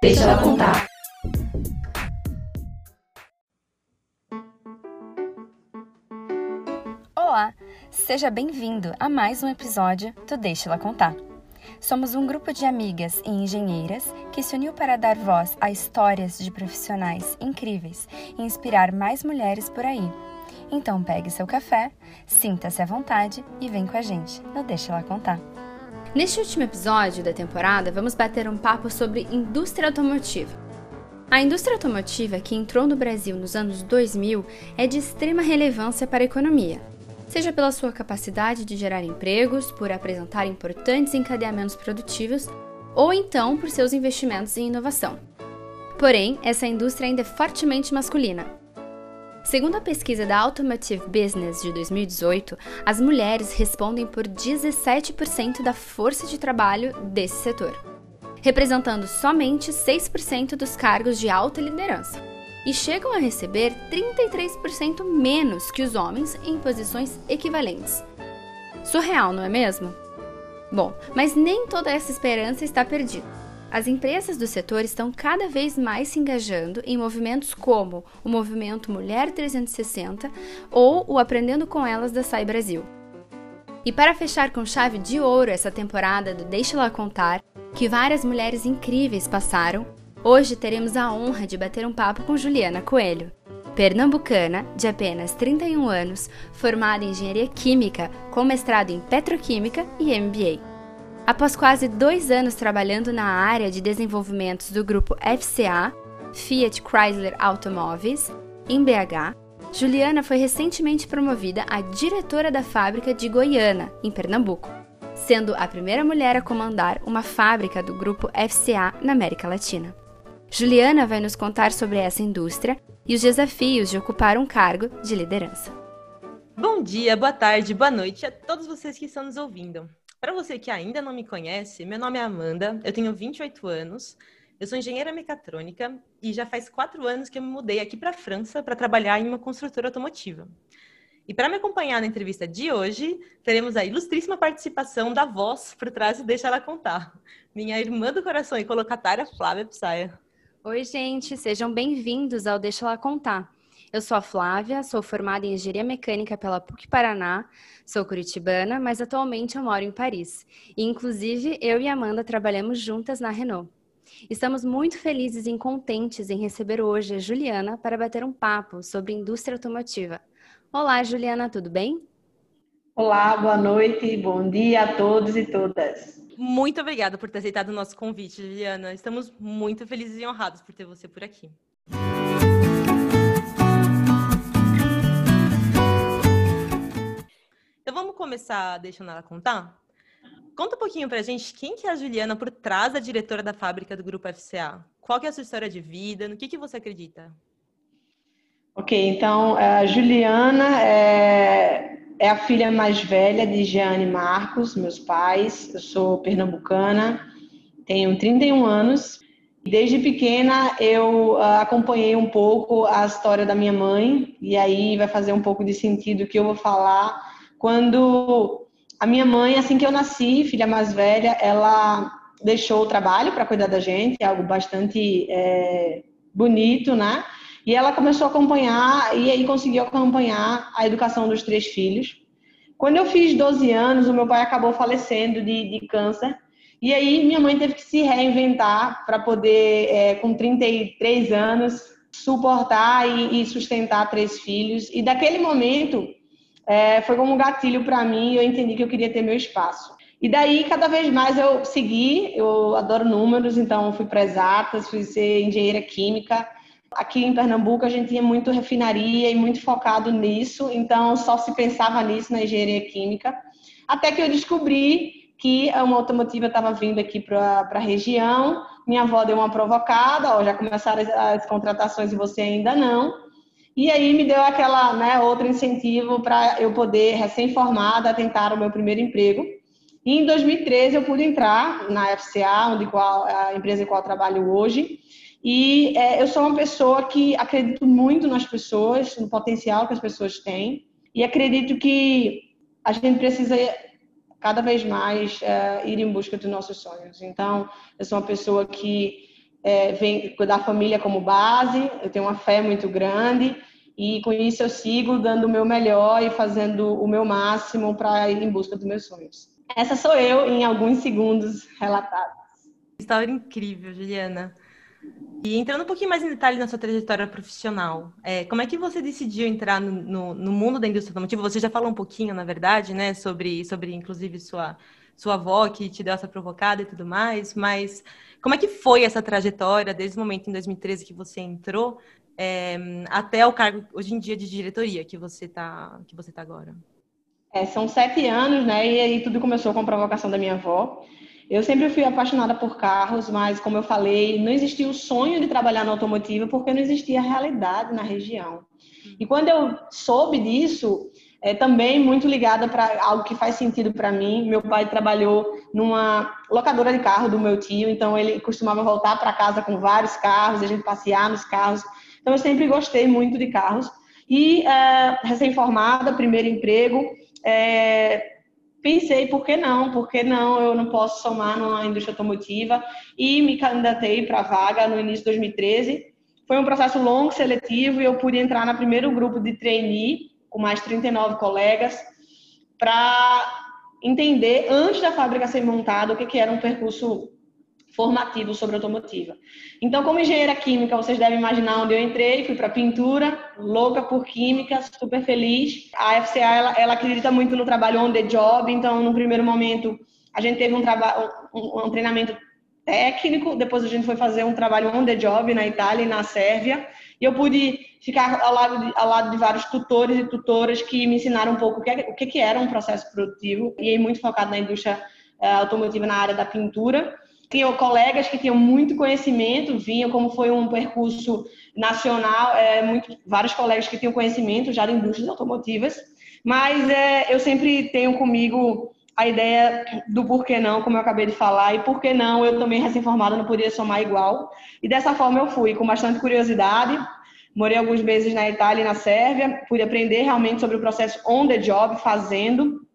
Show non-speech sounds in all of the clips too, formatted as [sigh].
Deixa ela contar. Olá, seja bem-vindo a mais um episódio do Deixa ela contar. Somos um grupo de amigas e engenheiras que se uniu para dar voz a histórias de profissionais incríveis e inspirar mais mulheres por aí. Então pegue seu café, sinta-se à vontade e vem com a gente no Deixa ela contar. Neste último episódio da temporada, vamos bater um papo sobre indústria automotiva. A indústria automotiva, que entrou no Brasil nos anos 2000, é de extrema relevância para a economia, seja pela sua capacidade de gerar empregos, por apresentar importantes encadeamentos produtivos, ou então por seus investimentos em inovação. Porém, essa indústria ainda é fortemente masculina, Segundo a pesquisa da Automotive Business de 2018, as mulheres respondem por 17% da força de trabalho desse setor, representando somente 6% dos cargos de alta liderança, e chegam a receber 33% menos que os homens em posições equivalentes. Surreal, não é mesmo? Bom, mas nem toda essa esperança está perdida. As empresas do setor estão cada vez mais se engajando em movimentos como o movimento Mulher 360 ou o Aprendendo com Elas da Sai Brasil. E para fechar com chave de ouro essa temporada do Deixa Ela Contar, que várias mulheres incríveis passaram, hoje teremos a honra de bater um papo com Juliana Coelho. Pernambucana, de apenas 31 anos, formada em engenharia química, com mestrado em petroquímica e MBA. Após quase dois anos trabalhando na área de desenvolvimentos do grupo FCA, Fiat Chrysler Automóveis, em BH, Juliana foi recentemente promovida a diretora da fábrica de Goiânia, em Pernambuco, sendo a primeira mulher a comandar uma fábrica do grupo FCA na América Latina. Juliana vai nos contar sobre essa indústria e os desafios de ocupar um cargo de liderança. Bom dia, boa tarde, boa noite a todos vocês que estão nos ouvindo. Para você que ainda não me conhece, meu nome é Amanda, eu tenho 28 anos, eu sou engenheira mecatrônica e já faz quatro anos que eu me mudei aqui para a França para trabalhar em uma construtora automotiva. E para me acompanhar na entrevista de hoje, teremos a ilustríssima participação da voz por trás e Deixa Ela Contar, minha irmã do coração e colocatária Flávia Psaia. Oi, gente, sejam bem-vindos ao Deixa Ela Contar. Eu sou a Flávia, sou formada em Engenharia Mecânica pela PUC Paraná, sou curitibana, mas atualmente eu moro em Paris. E, inclusive, eu e Amanda trabalhamos juntas na Renault. Estamos muito felizes e contentes em receber hoje a Juliana para bater um papo sobre indústria automotiva. Olá, Juliana, tudo bem? Olá, boa noite, bom dia a todos e todas. Muito obrigada por ter aceitado o nosso convite, Juliana. Estamos muito felizes e honrados por ter você por aqui. Vamos começar deixando ela contar? Conta um pouquinho pra gente quem que é a Juliana por trás da diretora da fábrica do Grupo FCA. Qual que é a sua história de vida? No que, que você acredita? Ok, então a Juliana é, é a filha mais velha de Jeane Marcos, meus pais. Eu sou pernambucana, tenho 31 anos. Desde pequena eu uh, acompanhei um pouco a história da minha mãe, e aí vai fazer um pouco de sentido o que eu vou falar quando a minha mãe, assim que eu nasci, filha mais velha, ela deixou o trabalho para cuidar da gente, algo bastante é, bonito, né? E ela começou a acompanhar, e aí conseguiu acompanhar a educação dos três filhos. Quando eu fiz 12 anos, o meu pai acabou falecendo de, de câncer. E aí minha mãe teve que se reinventar para poder, é, com 33 anos, suportar e, e sustentar três filhos. E daquele momento, é, foi como um gatilho para mim e eu entendi que eu queria ter meu espaço. E daí, cada vez mais eu segui, eu adoro números, então fui para exatas, fui ser engenheira química. Aqui em Pernambuco a gente tinha muito refinaria e muito focado nisso, então só se pensava nisso na engenharia química. Até que eu descobri que uma automotiva estava vindo aqui para a região, minha avó deu uma provocada, ó, já começaram as, as contratações e você ainda não. E aí me deu aquela, né, outro incentivo para eu poder, recém-formada, tentar o meu primeiro emprego. E em 2013 eu pude entrar na FCA, onde qual, a empresa em qual trabalho hoje. E é, eu sou uma pessoa que acredito muito nas pessoas, no potencial que as pessoas têm. E acredito que a gente precisa cada vez mais é, ir em busca dos nossos sonhos. Então, eu sou uma pessoa que é, vem da família como base, eu tenho uma fé muito grande e com isso eu sigo dando o meu melhor e fazendo o meu máximo para ir em busca dos meus sonhos. Essa sou eu em alguns segundos relatados. História incrível, Juliana. E entrando um pouquinho mais em detalhe na sua trajetória profissional, é, como é que você decidiu entrar no, no, no, mundo da indústria automotiva? Você já falou um pouquinho, na verdade, né, sobre, sobre inclusive sua, sua avó que te deu essa provocada e tudo mais, mas como é que foi essa trajetória desde o momento em 2013 que você entrou é, até o cargo hoje em dia de diretoria que você está que você tá agora? É, são sete anos, né? E aí tudo começou com a provocação da minha avó. Eu sempre fui apaixonada por carros, mas como eu falei, não existia o sonho de trabalhar na automotiva porque não existia realidade na região. E quando eu soube disso, é também muito ligada para algo que faz sentido para mim. Meu pai trabalhou numa locadora de carro do meu tio, então ele costumava voltar para casa com vários carros, a gente passear nos carros. Então eu sempre gostei muito de carros. E é, recém-formada, primeiro emprego, é, pensei, por que não? Por que não? Eu não posso somar numa indústria automotiva e me candidatei para a vaga no início de 2013. Foi um processo longo, seletivo, e eu pude entrar no primeiro grupo de trainee, com mais 39 colegas, para entender, antes da fábrica ser montada, o que, que era um percurso formativo sobre automotiva. Então, como engenheira química, vocês devem imaginar onde eu entrei, fui para pintura, louca por química, super feliz. A FCA, ela, ela, acredita muito no trabalho on the job, então, no primeiro momento, a gente teve um, um, um treinamento técnico, depois a gente foi fazer um trabalho on the job na Itália e na Sérvia, e eu pude ficar ao lado de, ao lado de vários tutores e tutoras que me ensinaram um pouco o que, o que era um processo produtivo, e muito focado na indústria uh, automotiva na área da pintura. Tinham colegas que tinham muito conhecimento, vinham como foi um percurso nacional, é, muito, vários colegas que tinham conhecimento já de indústrias automotivas, mas é, eu sempre tenho comigo a ideia do porquê não, como eu acabei de falar, e por que não eu também recém-formada não podia somar igual. E dessa forma eu fui, com bastante curiosidade, morei alguns meses na Itália e na Sérvia, pude aprender realmente sobre o processo on the job, fazendo,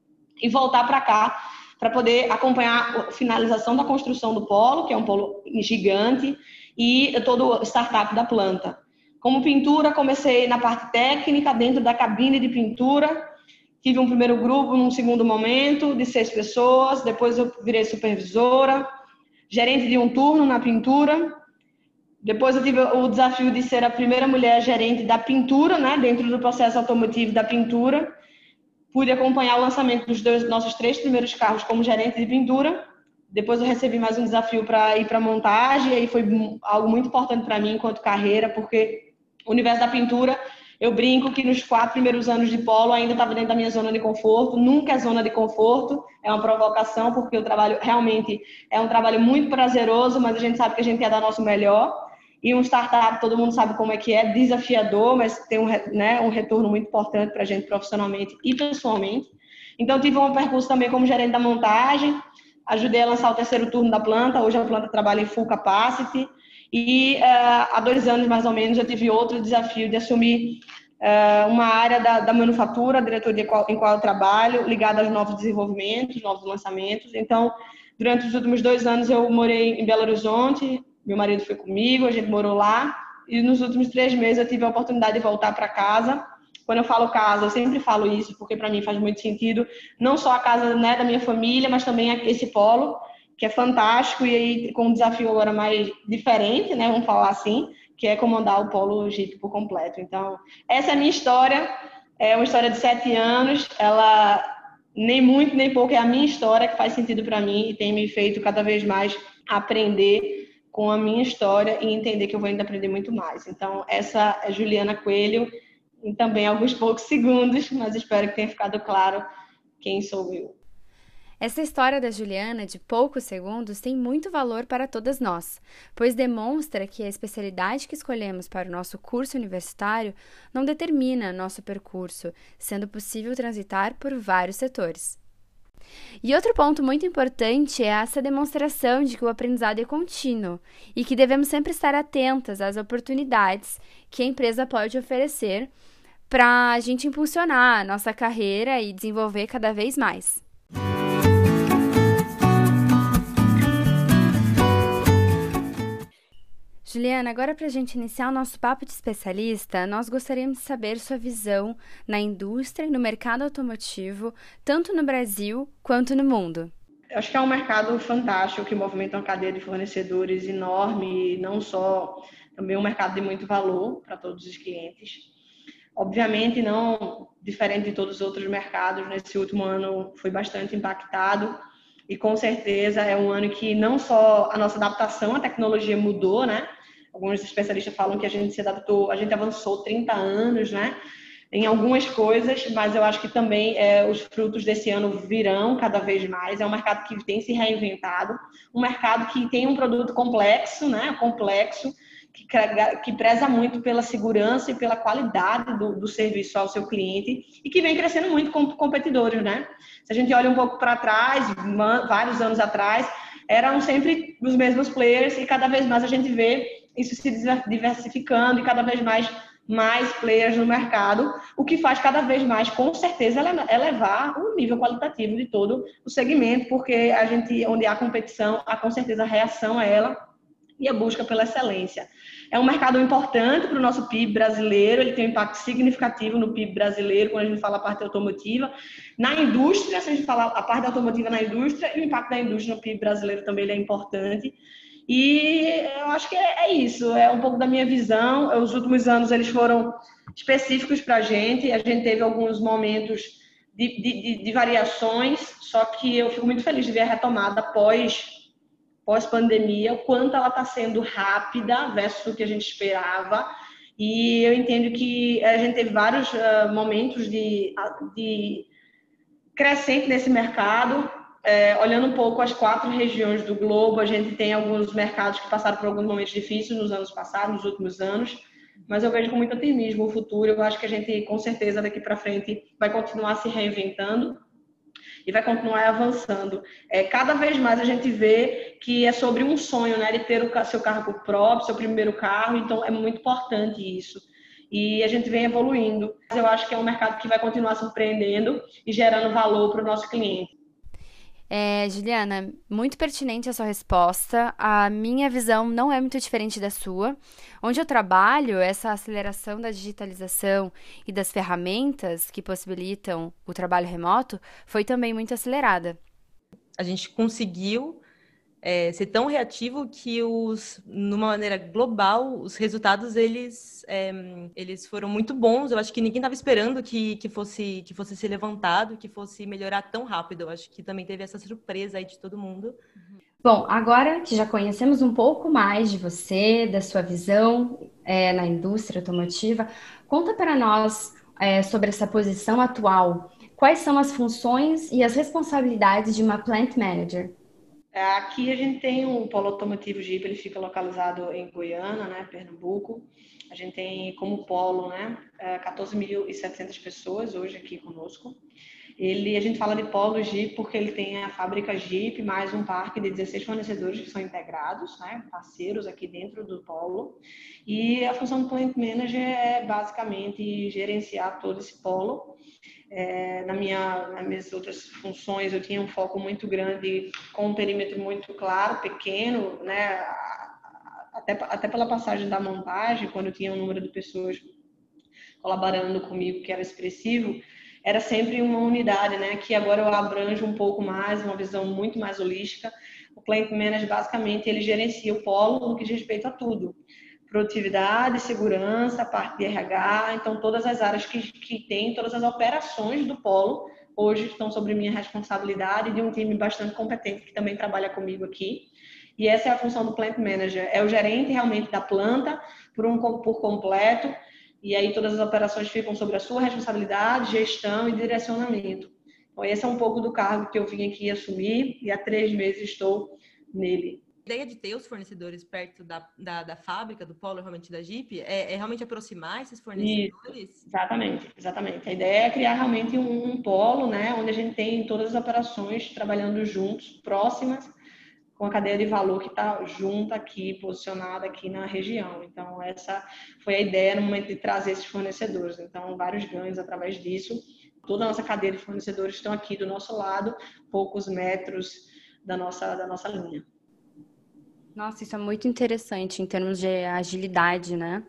e voltar para cá para poder acompanhar a finalização da construção do polo, que é um polo gigante, e todo o startup da planta. Como pintura, comecei na parte técnica, dentro da cabine de pintura. Tive um primeiro grupo, num segundo momento, de seis pessoas. Depois eu virei supervisora, gerente de um turno na pintura. Depois eu tive o desafio de ser a primeira mulher gerente da pintura, né, dentro do processo automotivo da pintura pude acompanhar o lançamento dos dois, nossos três primeiros carros como gerente de pintura. Depois eu recebi mais um desafio para ir para montagem, e aí foi algo muito importante para mim enquanto carreira, porque o universo da pintura, eu brinco que nos quatro primeiros anos de polo ainda estava dentro da minha zona de conforto, nunca é zona de conforto, é uma provocação, porque o trabalho realmente é um trabalho muito prazeroso, mas a gente sabe que a gente quer dar nosso melhor. E um startup, todo mundo sabe como é que é, desafiador, mas tem um, né, um retorno muito importante para a gente profissionalmente e pessoalmente. Então, tive um percurso também como gerente da montagem, ajudei a lançar o terceiro turno da planta, hoje a planta trabalha em full capacity, e uh, há dois anos, mais ou menos, eu tive outro desafio de assumir uma área da, da manufatura, a diretoria em qual eu trabalho, ligada aos novos desenvolvimentos, novos lançamentos. Então, durante os últimos dois anos, eu morei em Belo Horizonte, meu marido foi comigo, a gente morou lá. E nos últimos três meses eu tive a oportunidade de voltar para casa. Quando eu falo casa, eu sempre falo isso, porque para mim faz muito sentido. Não só a casa né, da minha família, mas também esse polo, que é fantástico. E aí com um desafio agora mais diferente, né, vamos falar assim, que é comandar o polo Jeep por completo. Então, essa é a minha história. É uma história de sete anos. Ela nem muito nem pouco é a minha história que faz sentido para mim e tem me feito cada vez mais aprender com a minha história e entender que eu vou ainda aprender muito mais. Então, essa é Juliana Coelho, em também alguns poucos segundos, mas espero que tenha ficado claro quem sou eu. Essa história da Juliana, de poucos segundos, tem muito valor para todas nós, pois demonstra que a especialidade que escolhemos para o nosso curso universitário não determina nosso percurso, sendo possível transitar por vários setores. E outro ponto muito importante é essa demonstração de que o aprendizado é contínuo e que devemos sempre estar atentas às oportunidades que a empresa pode oferecer para a gente impulsionar a nossa carreira e desenvolver cada vez mais. Juliana, agora para a gente iniciar o nosso papo de especialista, nós gostaríamos de saber sua visão na indústria e no mercado automotivo, tanto no Brasil quanto no mundo. Eu acho que é um mercado fantástico que movimenta uma cadeia de fornecedores enorme, não só também um mercado de muito valor para todos os clientes. Obviamente, não diferente de todos os outros mercados, nesse último ano foi bastante impactado e com certeza é um ano que não só a nossa adaptação à tecnologia mudou, né? Alguns especialistas falam que a gente se adaptou, a gente avançou 30 anos, né? Em algumas coisas, mas eu acho que também é, os frutos desse ano virão cada vez mais. É um mercado que tem se reinventado, um mercado que tem um produto complexo, né? Complexo, que, que preza muito pela segurança e pela qualidade do, do, serviço ao seu cliente e que vem crescendo muito com competidores, né? Se a gente olha um pouco para trás, vários anos atrás, eram sempre os mesmos players e cada vez mais a gente vê isso se diversificando e cada vez mais mais players no mercado, o que faz cada vez mais, com certeza, elevar o nível qualitativo de todo o segmento, porque a gente, onde há competição, há com certeza reação a ela e a busca pela excelência. É um mercado importante para o nosso PIB brasileiro, ele tem um impacto significativo no PIB brasileiro, quando a gente fala a parte automotiva. Na indústria, se a gente falar a parte automotiva na indústria, o impacto da indústria no PIB brasileiro também é importante. E eu acho que é, é, isso, é um pouco da minha visão. Os últimos anos eles foram específicos para a gente, a gente teve alguns momentos de, de, de, variações, só que eu fico muito feliz de ver a retomada pós pós-pandemia, o quanto ela está sendo rápida versus o que a gente esperava. E eu entendo que a gente teve vários uh, momentos de, de crescente nesse mercado. É, olhando um pouco as quatro regiões do globo, a gente tem alguns mercados que passaram por alguns momentos difíceis nos anos passados, nos últimos anos, mas eu vejo com muito otimismo o futuro. Eu acho que a gente, com certeza, daqui para frente, vai continuar se reinventando e vai continuar avançando. É, cada vez mais a gente vê que é sobre um sonho, né, de ter o seu carro próprio, seu primeiro carro, então é muito importante isso. E a gente vem evoluindo. Eu acho que é um mercado que vai continuar surpreendendo e gerando valor para o nosso cliente. É, Juliana, muito pertinente a sua resposta. A minha visão não é muito diferente da sua. Onde eu trabalho, essa aceleração da digitalização e das ferramentas que possibilitam o trabalho remoto foi também muito acelerada. A gente conseguiu é, ser tão reativo que os, numa maneira global, os resultados eles, é, eles foram muito bons. Eu acho que ninguém estava esperando que, que fosse que fosse ser levantado, que fosse melhorar tão rápido. Eu acho que também teve essa surpresa aí de todo mundo. Bom, agora que já conhecemos um pouco mais de você, da sua visão é, na indústria automotiva, conta para nós é, sobre essa posição atual. Quais são as funções e as responsabilidades de uma plant manager? É, aqui a gente tem o polo automotivo Jeep, ele fica localizado em Goiânia, né, Pernambuco. A gente tem como polo, né, 14.700 é, pessoas hoje aqui conosco. Ele, a gente fala de polo Jeep porque ele tem a fábrica Jeep mais um parque de 16 fornecedores que são integrados, né, parceiros aqui dentro do polo. E a função do Plant Manager é basicamente gerenciar todo esse polo é, na minha, nas minhas outras funções, eu tinha um foco muito grande com um perímetro muito claro, pequeno, né? Até, até pela passagem da montagem, quando eu tinha um número de pessoas colaborando comigo que era expressivo, era sempre uma unidade, né? Que agora eu abranjo um pouco mais, uma visão muito mais holística. O Plant Manager, basicamente, ele gerencia o polo no que diz respeito a tudo produtividade, segurança, parte de RH, então todas as áreas que, que tem, todas as operações do polo hoje estão sobre minha responsabilidade de um time bastante competente que também trabalha comigo aqui. E essa é a função do plant manager, é o gerente realmente da planta por um por completo, e aí todas as operações ficam sobre a sua responsabilidade, gestão e direcionamento. Então esse é um pouco do cargo que eu vim aqui assumir e há três meses estou nele ideia de ter os fornecedores perto da, da, da fábrica, do polo realmente da Jeep, é, é realmente aproximar esses fornecedores? Isso, exatamente, exatamente. A ideia é criar realmente um, um, polo, né, onde a gente tem todas as operações trabalhando juntos, próximas, com a cadeia de valor que está junta aqui, posicionada aqui na região. Então, essa foi a ideia no momento de trazer esses fornecedores. Então, vários ganhos através disso. Toda a nossa cadeia de fornecedores estão aqui do nosso lado, poucos metros da nossa, da nossa linha. Nossa, isso é muito interessante em termos de agilidade, né?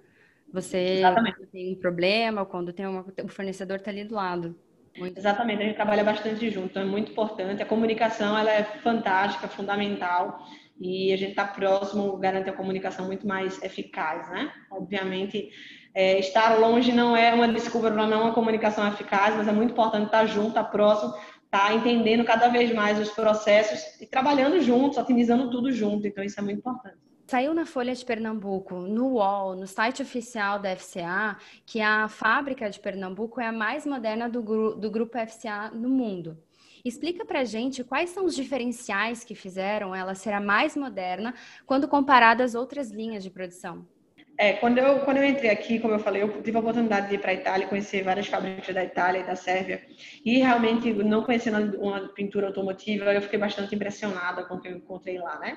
Você Exatamente. tem um problema, quando tem uma, o fornecedor está ali do lado. Muito. Exatamente, a gente trabalha bastante junto, é muito importante. A comunicação ela é fantástica, fundamental e a gente está próximo garante a comunicação muito mais eficaz, né? Obviamente, é, estar longe não é uma desculpa para não uma comunicação eficaz, mas é muito importante estar junto, estar próximo, estar entendendo cada vez mais os processos e trabalhando juntos, otimizando tudo junto. Então, isso é muito importante. Saiu na Folha de Pernambuco, no UOL, no site oficial da FCA, que a fábrica de Pernambuco é a mais moderna do, gru do grupo FCA no mundo. Explica para gente quais são os diferenciais que fizeram ela ser a mais moderna quando comparada às outras linhas de produção. É, quando eu, quando eu entrei aqui, como eu falei, eu tive a oportunidade de ir para a Itália, conhecer várias fábricas da Itália e da Sérvia, e realmente, não conhecendo uma pintura automotiva, eu fiquei bastante impressionada com o que eu encontrei lá, né?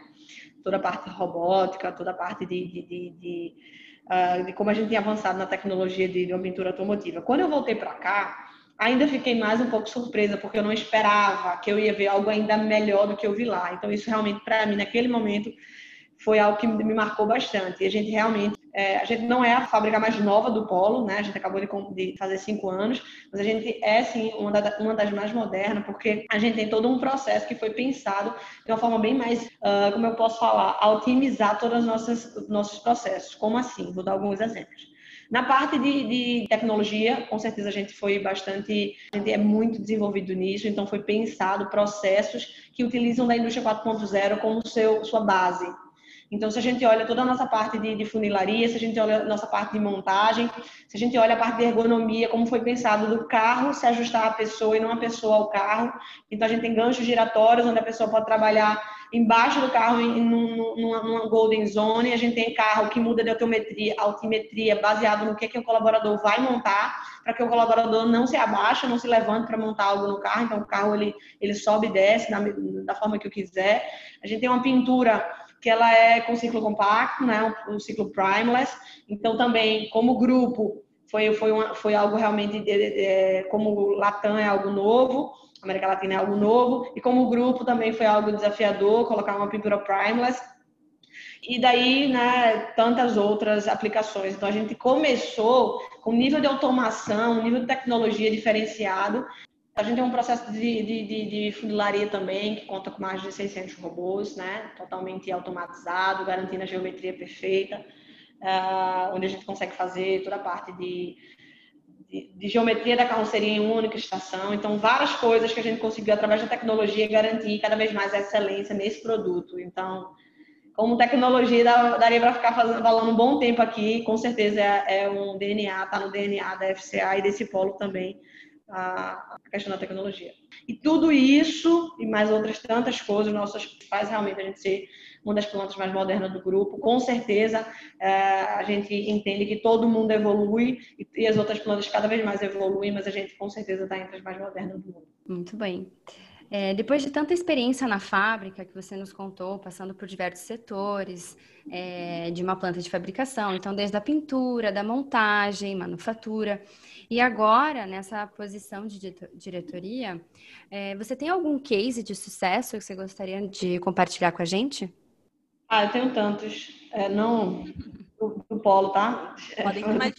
Toda a parte robótica, toda a parte de, de, de, de, uh, de como a gente tinha avançado na tecnologia de, de uma pintura automotiva. Quando eu voltei para cá, ainda fiquei mais um pouco surpresa, porque eu não esperava que eu ia ver algo ainda melhor do que eu vi lá. Então, isso realmente, para mim, naquele momento, foi algo que me marcou bastante. E a gente realmente, é, a gente não é a fábrica mais nova do Polo, né? A gente acabou de, de fazer cinco anos, mas a gente é sim uma, da, uma, das mais modernas, porque a gente tem todo um processo que foi pensado de uma forma bem mais, uh, como eu posso falar, a otimizar todos os nossos, nossos processos. Como assim? Vou dar alguns exemplos. Na parte de, de, tecnologia, com certeza a gente foi bastante, a gente é muito desenvolvido nisso, então foi pensado processos que utilizam da indústria 4.0 como seu, sua base. Então, se a gente olha toda a nossa parte de, de, funilaria, se a gente olha a nossa parte de montagem, se a gente olha a parte de ergonomia, como foi pensado do carro se ajustar à pessoa e não a pessoa ao carro. Então, a gente tem ganchos giratórios, onde a pessoa pode trabalhar embaixo do carro, em, numa, numa golden zone. A gente tem carro que muda de altimetria, baseado no que, que o colaborador vai montar, para que o colaborador não se abaixe, não se levante para montar algo no carro. Então, o carro ele, ele sobe e desce da, da forma que eu quiser. A gente tem uma pintura que ela é com ciclo compacto, né, um, ciclo primeless. Então também, como grupo, foi foi uma, foi algo realmente é, como Latam é algo novo, América Latina é algo novo e como grupo também foi algo desafiador colocar uma pintura primeless. E daí, né, tantas outras aplicações. Então, a gente começou com nível de automação, nível de tecnologia diferenciado, a gente tem um processo de, de, de, de funilaria também, que conta com mais de 600 robôs, né? totalmente automatizado, garantindo a geometria perfeita, uh, onde a gente consegue fazer toda a parte de, de, de, geometria da carroceria em uma única estação. Então, várias coisas que a gente conseguiu, através da tecnologia, garantir cada vez mais a excelência nesse produto. Então, como tecnologia, daria para ficar fazendo, falando um bom tempo aqui, com certeza é, é um DNA, está no DNA da FCA e desse polo também, a, questão da tecnologia. E tudo isso e mais outras tantas coisas nossas faz realmente a gente ser uma das plantas mais modernas do grupo. Com certeza é, a gente entende que todo mundo evolui e, as outras plantas cada vez mais evoluem, mas a gente com certeza está entre as mais modernas do mundo. Muito bem. É, depois de tanta experiência na fábrica que você nos contou, passando por diversos setores é, de uma planta de fabricação, então desde a pintura, da montagem, manufatura, e agora nessa posição de diretoria, é, você tem algum case de sucesso que você gostaria de compartilhar com a gente? Ah, eu tenho tantos, é, não do, do, polo, tá? Podem [laughs] ter mais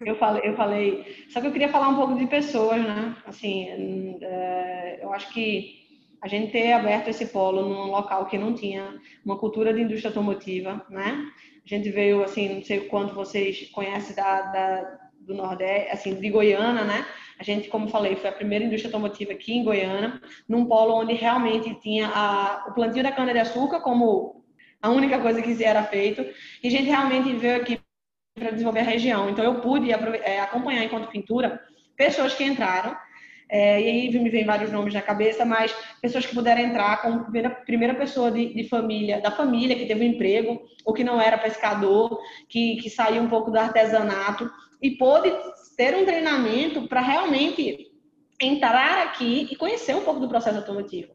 eu falei, eu falei. Só que eu queria falar um pouco de pessoas, né? Assim, é, eu acho que a gente ter aberto esse polo num local que não tinha uma cultura de indústria automotiva, né? A gente veio, assim, não sei quanto vocês conhecem da, da, do Nordeste, assim, de Goiânia, né? A gente, como falei, foi a primeira indústria automotiva aqui em Goiânia, num polo onde realmente tinha a, o plantio da cana-de-açúcar como a única coisa que era feito. E a gente realmente veio aqui para desenvolver a região. Então, eu pude é, acompanhar enquanto pintura pessoas que entraram, é, e aí me vem vários nomes na cabeça, mas pessoas que puderam entrar como primeira, primeira pessoa de, de, família, da família que teve um emprego, ou que não era pescador, que, que saiu um pouco do artesanato, e pôde ter um treinamento para realmente entrar aqui e conhecer um pouco do processo automotivo.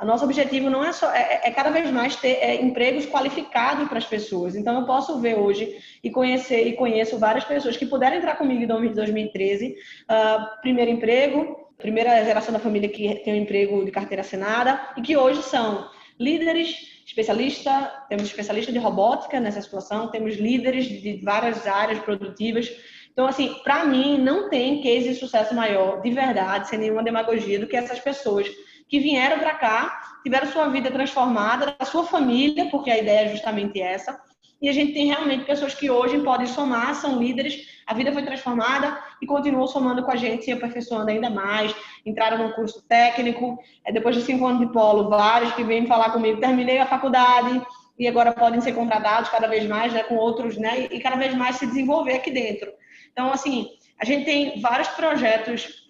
O nosso objetivo não é só é, é cada vez mais ter é, empregos qualificados para as pessoas. Então eu posso ver hoje e conhecer e conheço várias pessoas que puderam entrar comigo em 2013, uh, ah, primeiro emprego, primeira geração da família que tem um emprego de carteira assinada e que hoje são líderes especialista, temos especialista de robótica nessa situação, temos líderes de várias áreas produtivas. Então, assim, para mim, não tem case de sucesso maior, de verdade, sem nenhuma demagogia, do que essas pessoas que vieram para cá, tiveram sua vida transformada, a sua família, porque a ideia é justamente essa, e a gente tem realmente pessoas que hoje podem somar, são líderes, a vida foi transformada e continuam somando com a gente, se aperfeiçoando ainda mais, entraram num curso técnico, é, depois de cinco anos de polo, vários que vêm falar comigo, terminei a faculdade e agora podem ser contratados cada vez mais, né, com outros, né, e cada vez mais se desenvolver aqui dentro. Então, assim, a gente tem vários projetos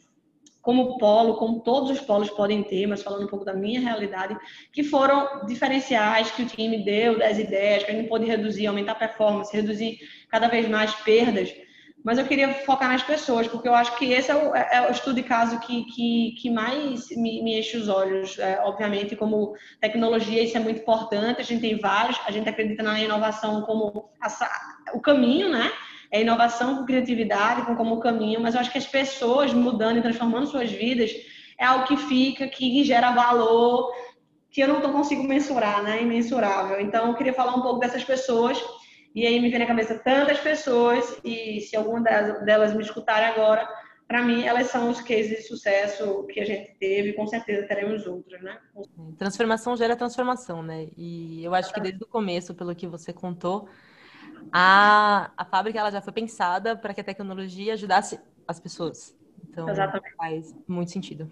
como polo, como todos os polos podem ter, mas falando um pouco da minha realidade, que foram diferenciais que o time deu, das ideias, que a gente pode reduzir, aumentar a performance, reduzir cada vez mais perdas. Mas eu queria focar nas pessoas, porque eu acho que esse é o, é o estudo de caso que, que, que mais me, me enche os olhos. É, obviamente, como tecnologia, isso é muito importante, a gente tem vários, a gente acredita na inovação como a, o caminho, né? É inovação com criatividade, com como caminho, mas eu acho que as pessoas mudando e transformando suas vidas é algo que fica, que gera valor, que eu não consigo mensurar, né? Imensurável. Então, eu queria falar um pouco dessas pessoas, e aí me vem na cabeça tantas pessoas, e se alguma delas me escutarem agora, para mim, elas são os cases de sucesso que a gente teve, com certeza teremos outros, né? Transformação gera transformação, né? E eu acho que desde o começo, pelo que você contou, a, a fábrica ela já foi pensada para que a tecnologia ajudasse as pessoas. Então, Exatamente. faz muito sentido.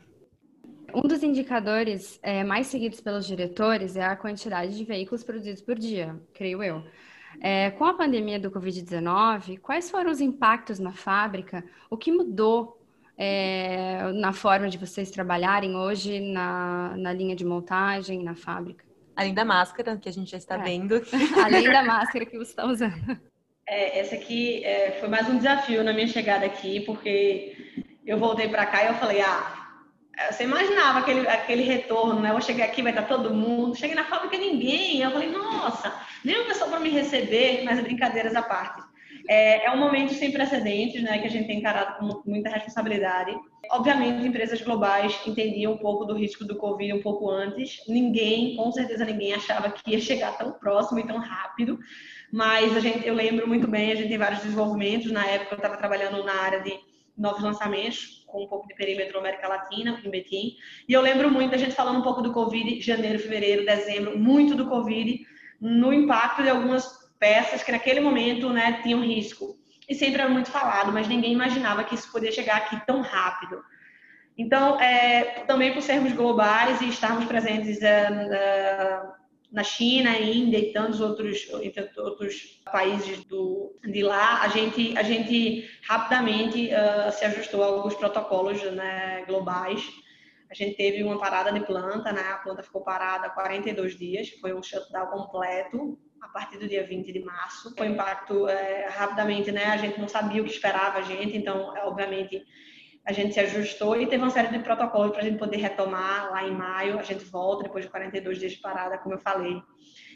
Um dos indicadores é, mais seguidos pelos diretores é a quantidade de veículos produzidos por dia, creio eu. É, com a pandemia do Covid-19, quais foram os impactos na fábrica? O que mudou é, na forma de vocês trabalharem hoje na, na linha de montagem, na fábrica? Além da máscara, que a gente já está é. vendo. [laughs] Além da máscara que você está usando. É, essa aqui é, foi mais um desafio na minha chegada aqui, porque eu voltei para cá e eu falei, ah, você imaginava aquele, aquele retorno, né? Eu vou chegar aqui, vai estar todo mundo. Cheguei na fábrica, ninguém. Eu falei, nossa, nem uma pessoa para me receber, mas brincadeiras à parte. É, é um momento sem precedentes, né? Que a gente tem encarado com muita responsabilidade. Obviamente, empresas globais entendiam um pouco do risco do Covid um pouco antes. Ninguém, com certeza ninguém achava que ia chegar tão próximo e tão rápido. Mas a gente, eu lembro muito bem, a gente tem vários desenvolvimentos. Na época eu estava trabalhando na área de novos lançamentos, com um pouco de perímetro América Latina, em Betim. E eu lembro muito a gente falando um pouco do Covid, janeiro, fevereiro, dezembro, muito do Covid, no impacto de algumas peças que naquele momento né, tinham risco e sempre era muito falado, mas ninguém imaginava que isso poderia chegar aqui tão rápido. Então, é, também por sermos globais e estarmos presentes é, na, na China, Índia e tantos outros, outros países do, de lá, a gente, a gente rapidamente uh, se ajustou a alguns protocolos né, globais. A gente teve uma parada de planta, né? a planta ficou parada 42 dias, foi um shutdown completo, a partir do dia 20 de março. Foi um impacto é, rapidamente, né? A gente não sabia o que esperava a gente, então, obviamente, a gente se ajustou e teve uma série de protocolos para a gente poder retomar lá em maio. A gente volta depois de 42 dias de parada, como eu falei.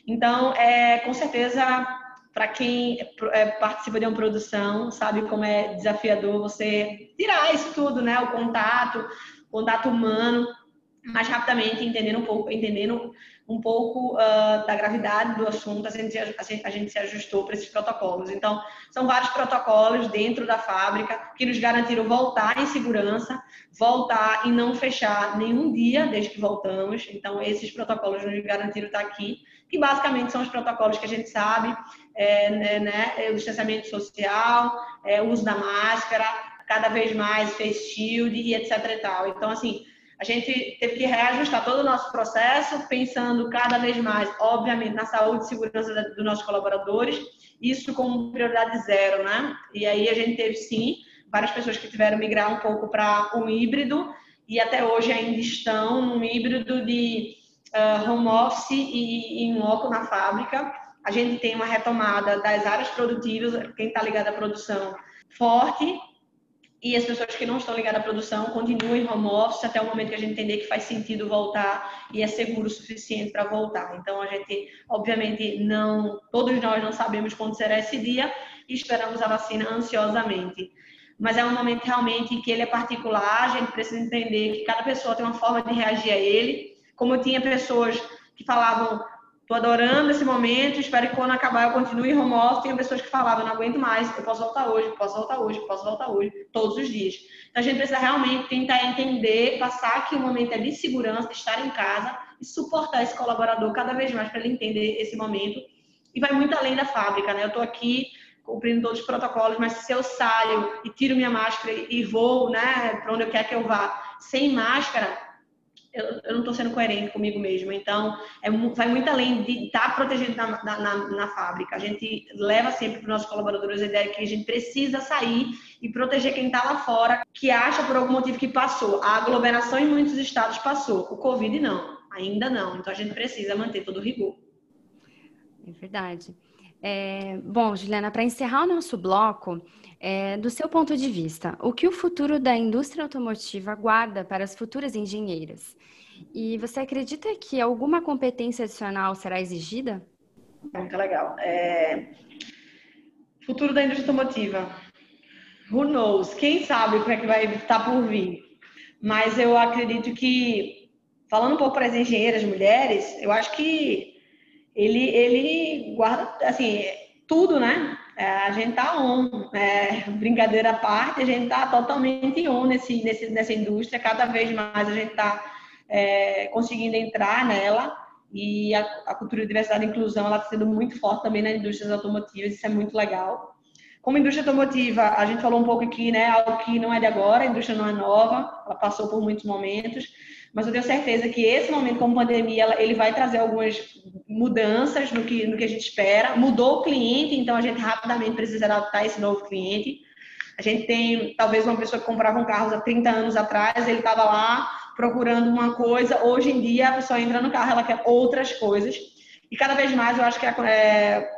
Então, é, com certeza, para quem é, participa de uma produção, sabe como é desafiador você tirar isso tudo, né? O contato, o contato humano, mais rapidamente, entendendo um pouco, entendendo um pouco uh, da gravidade do assunto, a gente, a gente, se ajustou para esses protocolos. Então, são vários protocolos dentro da fábrica que nos garantiram voltar em segurança, voltar e não fechar nenhum dia desde que voltamos. Então, esses protocolos nos garantiram estar aqui, que basicamente são os protocolos que a gente sabe, é, né, né, é o distanciamento social, é, o uso da máscara, cada vez mais face shield e etc e tal. Então, assim, a gente teve que reajustar todo o nosso processo, pensando cada vez mais, obviamente, na saúde e segurança dos nossos colaboradores, isso como prioridade zero, né? E aí a gente teve, sim, várias pessoas que tiveram migrar um pouco para um híbrido, e até hoje ainda estão num híbrido de uh, home office e, em loco na fábrica. A gente tem uma retomada das áreas produtivas, quem está ligado à produção, forte, e as pessoas que não estão ligadas à produção continuem em home office até o momento que a gente entender que faz sentido voltar e é seguro o suficiente para voltar. Então a gente, obviamente, não, todos nós não sabemos quando será esse dia e esperamos a vacina ansiosamente. Mas é um momento realmente que ele é particular, a gente precisa entender que cada pessoa tem uma forma de reagir a ele. Como eu tinha pessoas que falavam Tô adorando esse momento, espero que quando acabar eu continue home office. Tem pessoas que falavam, não aguento mais, eu posso voltar hoje, posso voltar hoje, posso voltar hoje, todos os dias. Então a gente precisa realmente tentar entender, passar que o momento é de segurança, de estar em casa e suportar esse colaborador cada vez mais para ele entender esse momento. E vai muito além da fábrica, né? Eu estou aqui cumprindo todos os protocolos, mas se eu saio e tiro minha máscara e vou, né, para onde eu quero que eu vá, sem máscara, eu, eu não estou sendo coerente comigo mesmo. Então, é, vai muito além de estar tá protegido na, na, na, fábrica. A gente leva sempre para os nossos colaboradores a ideia que a gente precisa sair e proteger quem está lá fora, que acha por algum motivo que passou. A aglomeração em muitos estados passou, o Covid não, ainda não. Então, a gente precisa manter todo o rigor. É verdade. É, bom, Juliana, para encerrar o nosso bloco, é, do seu ponto de vista, o que o futuro da indústria automotiva aguarda para as futuras engenheiras? E você acredita que alguma competência adicional será exigida? Muito legal. É... Futuro da indústria automotiva. Who knows? Quem sabe o que é que vai estar por vir? Mas eu acredito que, falando um pouco para as engenheiras mulheres, eu acho que ele, ele guarda, assim, tudo, né? É, a gente tá on, é, brincadeira à parte, a gente tá totalmente on nesse, nesse, nessa indústria, cada vez mais a gente tá é, conseguindo entrar nela. E a, a, cultura de diversidade e inclusão ela está sendo muito forte também nas indústrias automotivas, isso é muito legal. Como indústria automotiva, a gente falou um pouco aqui, né, algo que não é de agora, a indústria não é nova, ela passou por muitos momentos, mas eu tenho certeza que esse momento como pandemia ele vai trazer algumas mudanças no que, no que a gente espera. Mudou o cliente, então a gente rapidamente precisa adaptar esse novo cliente. A gente tem talvez uma pessoa que comprava um carro há 30 anos atrás, ele estava lá procurando uma coisa, hoje em dia a pessoa entra no carro, ela quer outras coisas. E cada vez mais eu acho que a, é,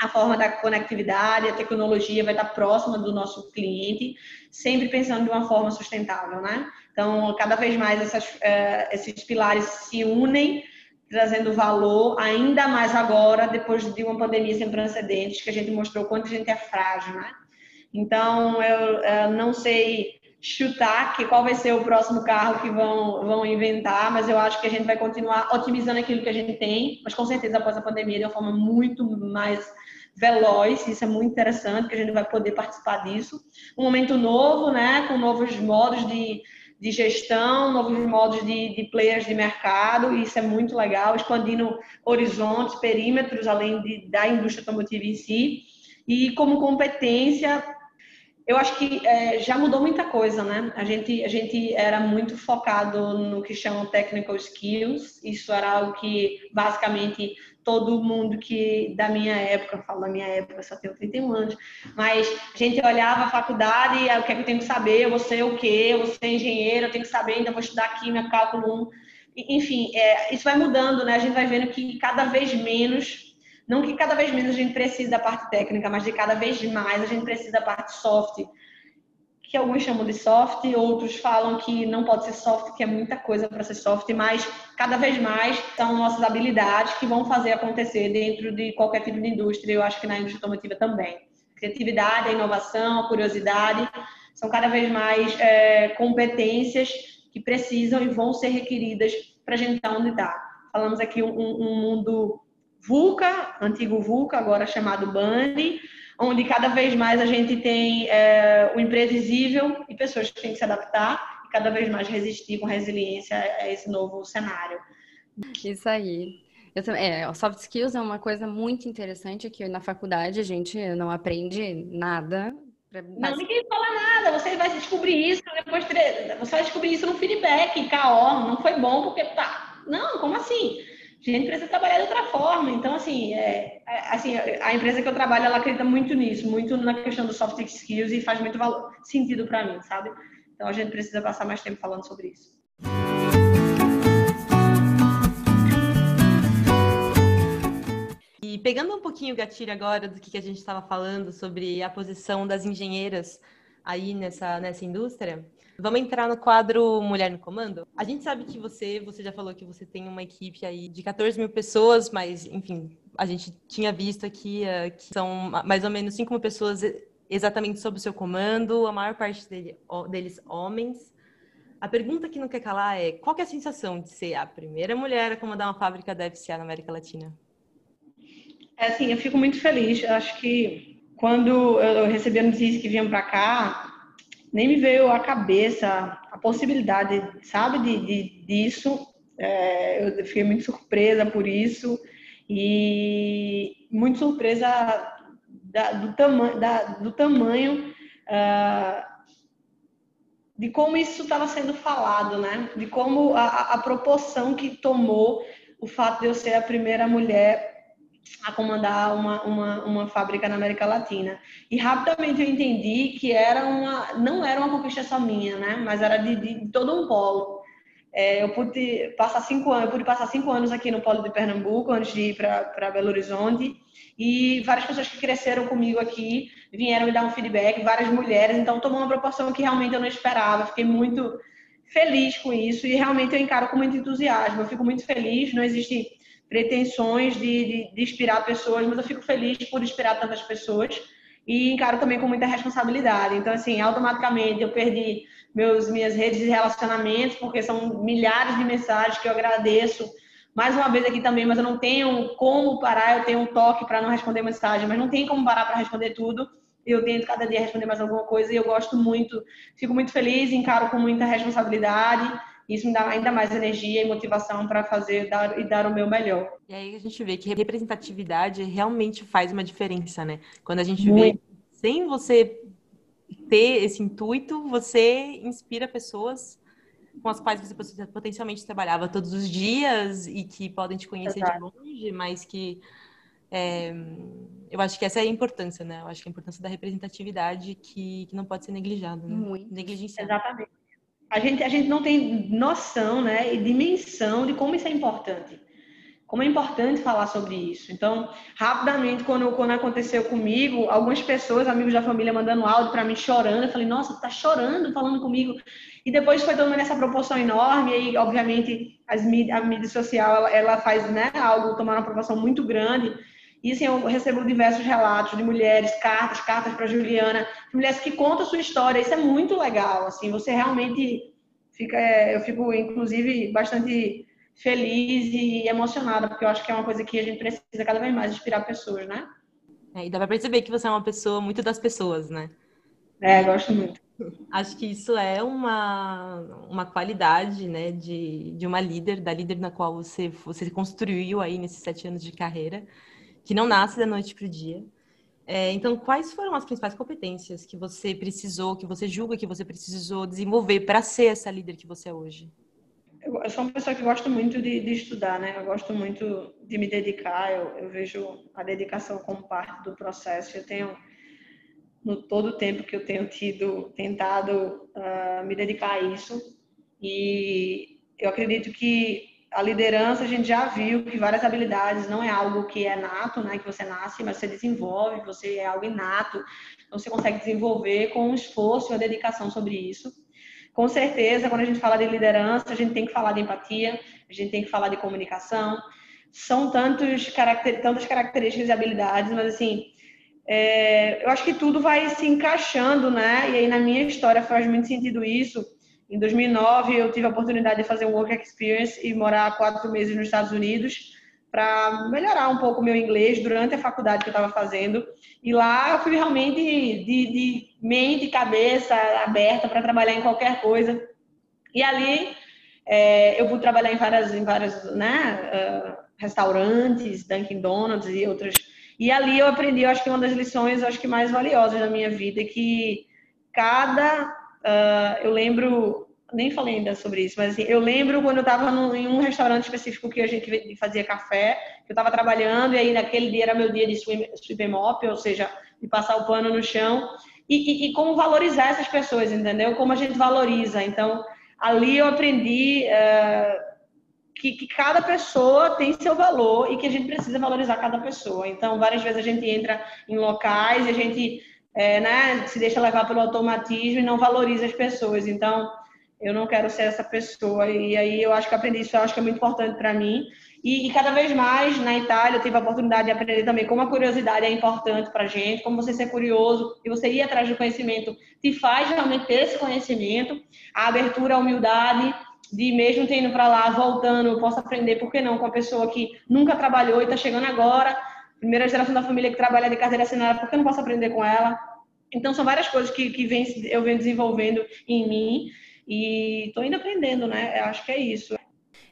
a forma da conectividade, a tecnologia vai estar próxima do nosso cliente, sempre pensando de uma forma sustentável, né? Então, cada vez mais essas, é, esses pilares se unem, trazendo valor, ainda mais agora, depois de uma pandemia sem precedentes, que a gente mostrou quanto a gente é frágil, né? Então, eu, eu não sei chutar que qual vai ser o próximo carro que vão, vão inventar, mas eu acho que a gente vai continuar otimizando aquilo que a gente tem, mas com certeza após a pandemia de uma forma muito mais veloz, isso é muito interessante, que a gente vai poder participar disso. Um momento novo, né, com novos modos de, de gestão, novos modos de, de players de mercado, isso é muito legal, expandindo horizontes, perímetros, além de, da indústria automotiva em si. E como competência, eu acho que é, já mudou muita coisa, né? A gente, a gente era muito focado no que chamam technical skills, isso era algo que basicamente todo mundo que da minha época, falo da minha época, só tenho 31 anos, mas a gente olhava a faculdade e o que é que eu tenho que saber, eu vou ser o quê, eu vou ser engenheiro, eu tenho que saber, ainda vou estudar química, cálculo 1, enfim, é, isso vai mudando, né? A gente vai vendo que cada vez menos, não que cada vez menos a gente precisa da parte técnica, mas de cada vez mais a gente precisa da parte soft, que alguns chamam de soft, outros falam que não pode ser soft, que é muita coisa para ser soft, mas cada vez mais são nossas habilidades que vão fazer acontecer dentro de qualquer tipo de indústria, eu acho que na indústria automotiva também. Criatividade, a inovação, a curiosidade são cada vez mais é, competências que precisam e vão ser requeridas para a gente estar onde está. Falamos aqui um, um mundo VUCA, antigo VUCA, agora chamado BANI, onde cada vez mais a gente tem é, o imprevisível e pessoas que têm que se adaptar e cada vez mais resistir com resiliência a esse novo cenário. Isso aí. Eu, é, soft skills é uma coisa muito interessante que na faculdade a gente não aprende nada. Não, ninguém fala nada, você vai descobrir isso depois, você vai descobrir isso no feedback, KO, não foi bom porque tá. Não, como assim? Gente precisa trabalhar de outra forma. Então, assim, é, é, assim, a empresa que eu trabalho, ela acredita muito nisso, muito na questão do soft skills e faz muito valor, sentido para mim, sabe? Então, a gente precisa passar mais tempo falando sobre isso. E pegando um pouquinho o gatilho agora do que a gente estava falando sobre a posição das engenheiras aí nessa, nessa indústria, Vamos entrar no quadro Mulher no Comando? A gente sabe que você, você já falou que você tem uma equipe aí de 14 mil pessoas, mas, enfim, a gente tinha visto aqui uh, que são mais ou menos 5 mil pessoas exatamente sob o seu comando, a maior parte dele, deles homens. A pergunta que não quer calar é: qual é a sensação de ser a primeira mulher a comandar uma fábrica da FCA na América Latina? É, assim, eu fico muito feliz. Eu acho que quando eu recebi a notícia que vinham para cá, nem me veio à cabeça a possibilidade, sabe, de, de disso. É, eu fiquei muito surpresa por isso e muito surpresa da, do, tama da, do tamanho uh, de como isso estava sendo falado, né? De como a, a proporção que tomou o fato de eu ser a primeira mulher a comandar uma, uma, uma fábrica na América Latina. E rapidamente eu entendi que era uma, não era uma conquista só minha, né? Mas era de, de todo um polo. É, eu pude passar cinco anos, pude passar cinco anos aqui no polo de Pernambuco antes de ir para Belo Horizonte e várias pessoas que cresceram comigo aqui vieram me dar um feedback, várias mulheres, então tomou uma proporção que realmente eu não esperava. Fiquei muito feliz com isso e realmente eu encaro com muito entusiasmo. Eu fico muito feliz, não existe pretensões de, de, de inspirar pessoas, mas eu fico feliz por inspirar tantas pessoas e encaro também com muita responsabilidade. Então, assim, automaticamente eu perdi meus, minhas redes de relacionamentos, porque são milhares de mensagens que eu agradeço mais uma vez aqui também, mas eu não tenho como parar, eu tenho um toque para não responder mensagem, mas não tem como parar para responder tudo. Eu tento cada dia responder mais alguma coisa e eu gosto muito, fico muito feliz, encaro com muita responsabilidade isso me dá ainda mais energia e motivação para fazer dar, e dar o meu melhor. E aí a gente vê que representatividade realmente faz uma diferença, né? Quando a gente Muito. vê, sem você ter esse intuito, você inspira pessoas com as quais você potencialmente trabalhava todos os dias e que podem te conhecer Exato. de longe, mas que é, eu acho que essa é a importância, né? Eu acho que a importância da representatividade que, que não pode ser né? Muito. Negligenciada. Exatamente a gente, a gente não tem noção né, e dimensão de como isso é importante. Como é importante falar sobre isso. Então, rapidamente, quando, quando aconteceu comigo, algumas pessoas, amigos da família, mandando áudio para mim chorando, eu falei, nossa, tá chorando falando comigo. E depois foi tomando essa proporção enorme, e aí, obviamente, as mídia, a mídia social, ela, ela faz né, algo tomar uma proporção muito grande. E assim, eu recebo diversos relatos de mulheres, cartas, cartas para Juliana, mulheres que contam a sua história. Isso é muito legal, assim, você realmente fica, é, eu fico inclusive bastante feliz e emocionada, porque eu acho que é uma coisa que a gente precisa cada vez mais inspirar pessoas, né? É, e dá para perceber que você é uma pessoa muito das pessoas, né? É, gosto muito. [laughs] Acho que isso é uma, uma qualidade, né, de, de uma líder, da líder na qual você, você construiu aí nesses sete anos de carreira que não nasce da noite para o dia. É, então, quais foram as principais competências que você precisou, que você julga que você precisou desenvolver para ser essa líder que você é hoje? Eu sou uma pessoa que gosta muito de, de estudar, né? Eu gosto muito de me dedicar. Eu, eu, vejo a dedicação como parte do processo. Eu tenho, no todo o tempo que eu tenho tido, tentado uh, me dedicar a isso. E eu acredito que a liderança a gente já viu que várias habilidades não é algo que é nato, né, que você nasce, mas você desenvolve, você é algo inato, então você consegue desenvolver com um esforço e uma dedicação sobre isso. Com certeza, quando a gente fala de liderança, a gente tem que falar de empatia, a gente tem que falar de comunicação. São tantos caracter, tantas características e habilidades, mas assim, é, eu acho que tudo vai se encaixando, né? E aí na minha história faz muito sentido isso em 2009, eu tive a oportunidade de fazer um work experience e morar quatro meses nos Estados Unidos para melhorar um pouco o meu inglês durante a faculdade que eu estava fazendo. E lá eu fui realmente de, de mente e cabeça aberta para trabalhar em qualquer coisa. E ali é, eu pude trabalhar em várias, em várias né, uh, restaurantes, Dunkin' Donuts e outras. E ali eu aprendi, eu acho que uma das lições, acho que mais valiosas da minha vida, que cada Uh, eu lembro, nem falei ainda sobre isso, mas assim, eu lembro quando eu estava em um restaurante específico que a gente fazia café, eu estava trabalhando, e aí naquele dia era meu dia de sweep mop, ou seja, de passar o pano no chão, e, e, e, como valorizar essas pessoas, entendeu? Como a gente valoriza. Então, ali eu aprendi uh, que, que, cada pessoa tem seu valor e que a gente precisa valorizar cada pessoa. Então, várias vezes a gente entra em locais e a gente é, né, se deixa levar pelo automatismo e não valoriza as pessoas. Então, eu não quero ser essa pessoa. E aí eu acho que aprendi isso, eu acho que é muito importante para mim. E, e, cada vez mais na Itália eu tive a oportunidade de aprender também como a curiosidade é importante para gente, como você ser curioso e você ir atrás do conhecimento te faz realmente ter esse conhecimento, a abertura, a humildade de mesmo tendo para lá, voltando, eu posso aprender, por que não, com a pessoa que nunca trabalhou e está chegando agora, primeira geração da família que trabalha de carteira assinada, por que eu não posso aprender com ela? Então, são várias coisas que, que vem, eu venho desenvolvendo em mim e estou indo aprendendo, né? Eu acho que é isso.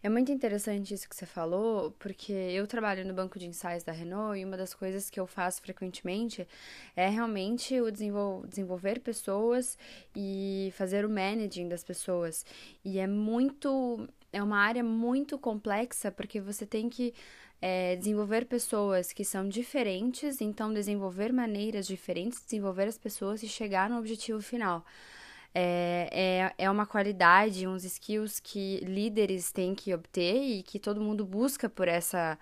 É muito interessante isso que você falou, porque eu trabalho no banco de ensaios da Renault e uma das coisas que eu faço frequentemente é realmente o desenvol desenvolver pessoas e fazer o managing das pessoas. E é muito. É uma área muito complexa, porque você tem que é, desenvolver pessoas que são diferentes, então desenvolver maneiras diferentes de desenvolver as pessoas e chegar no objetivo final. É, é, é uma qualidade, uns skills que líderes têm que obter e que todo mundo busca por essa,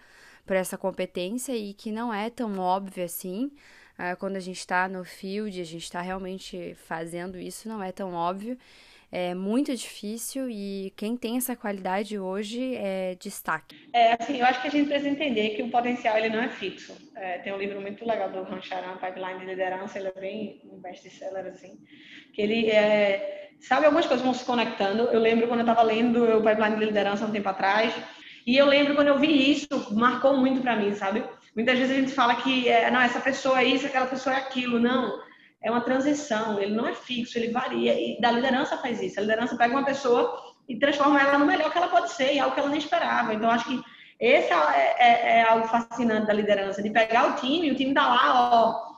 por essa competência e que não é tão óbvio assim. Ah, quando a gente está no field, a gente está realmente fazendo isso, não é tão óbvio é muito difícil e quem tem essa qualidade hoje é destaque. É, assim, eu acho que a gente precisa entender que o potencial ele não é fixo. É, tem um livro muito legal do Han Charan, Pipeline de Liderança, ele é bem um best-seller, assim, que ele é, sabe, algumas coisas vão se conectando. Eu lembro quando eu estava lendo o Pipeline de Liderança um tempo atrás, e eu lembro quando eu vi isso, marcou muito para mim, sabe? Muitas vezes a gente fala que, é, não, essa pessoa é isso, aquela pessoa é aquilo. Não, é uma transição, ele não é fixo, ele varia. E da liderança faz isso. A liderança pega uma pessoa e transforma ela no melhor que ela pode ser, em algo que ela nem esperava. Então, acho que esse é, é, é algo fascinante da liderança, de pegar o time, o time tá lá, ó,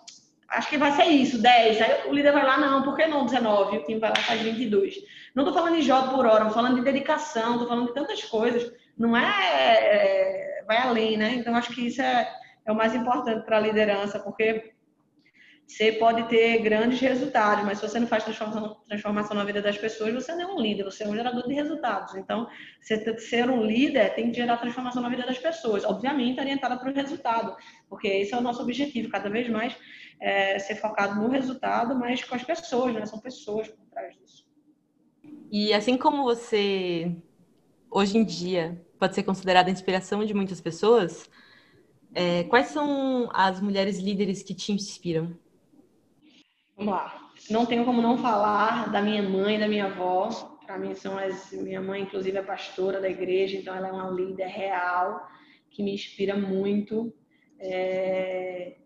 acho que vai ser isso, 10. Aí o líder vai lá, não, por que não 19? O time vai lá e faz 22. Não tô falando de jogo por hora, tô falando de dedicação, tô falando de tantas coisas. Não é, é vai além, né? Então, acho que isso é, é o mais importante para a liderança, porque você pode ter grandes resultados, mas se você não faz transformação, transformação na vida das pessoas, você não é um líder, você é um gerador de resultados. Então, você ser um líder tem que gerar transformação na vida das pessoas, obviamente orientada para o resultado, porque esse é o nosso objetivo, cada vez mais é, ser focado no resultado, mas com as pessoas, né? São pessoas por trás disso. E assim como você, hoje em dia, pode ser considerada inspiração de muitas pessoas, é, quais são as mulheres líderes que te inspiram? Vamos lá. Não tenho como não falar da minha mãe da minha avó. Para mim são as minha mãe inclusive é pastora da igreja, então ela é uma líder real que me inspira muito. É...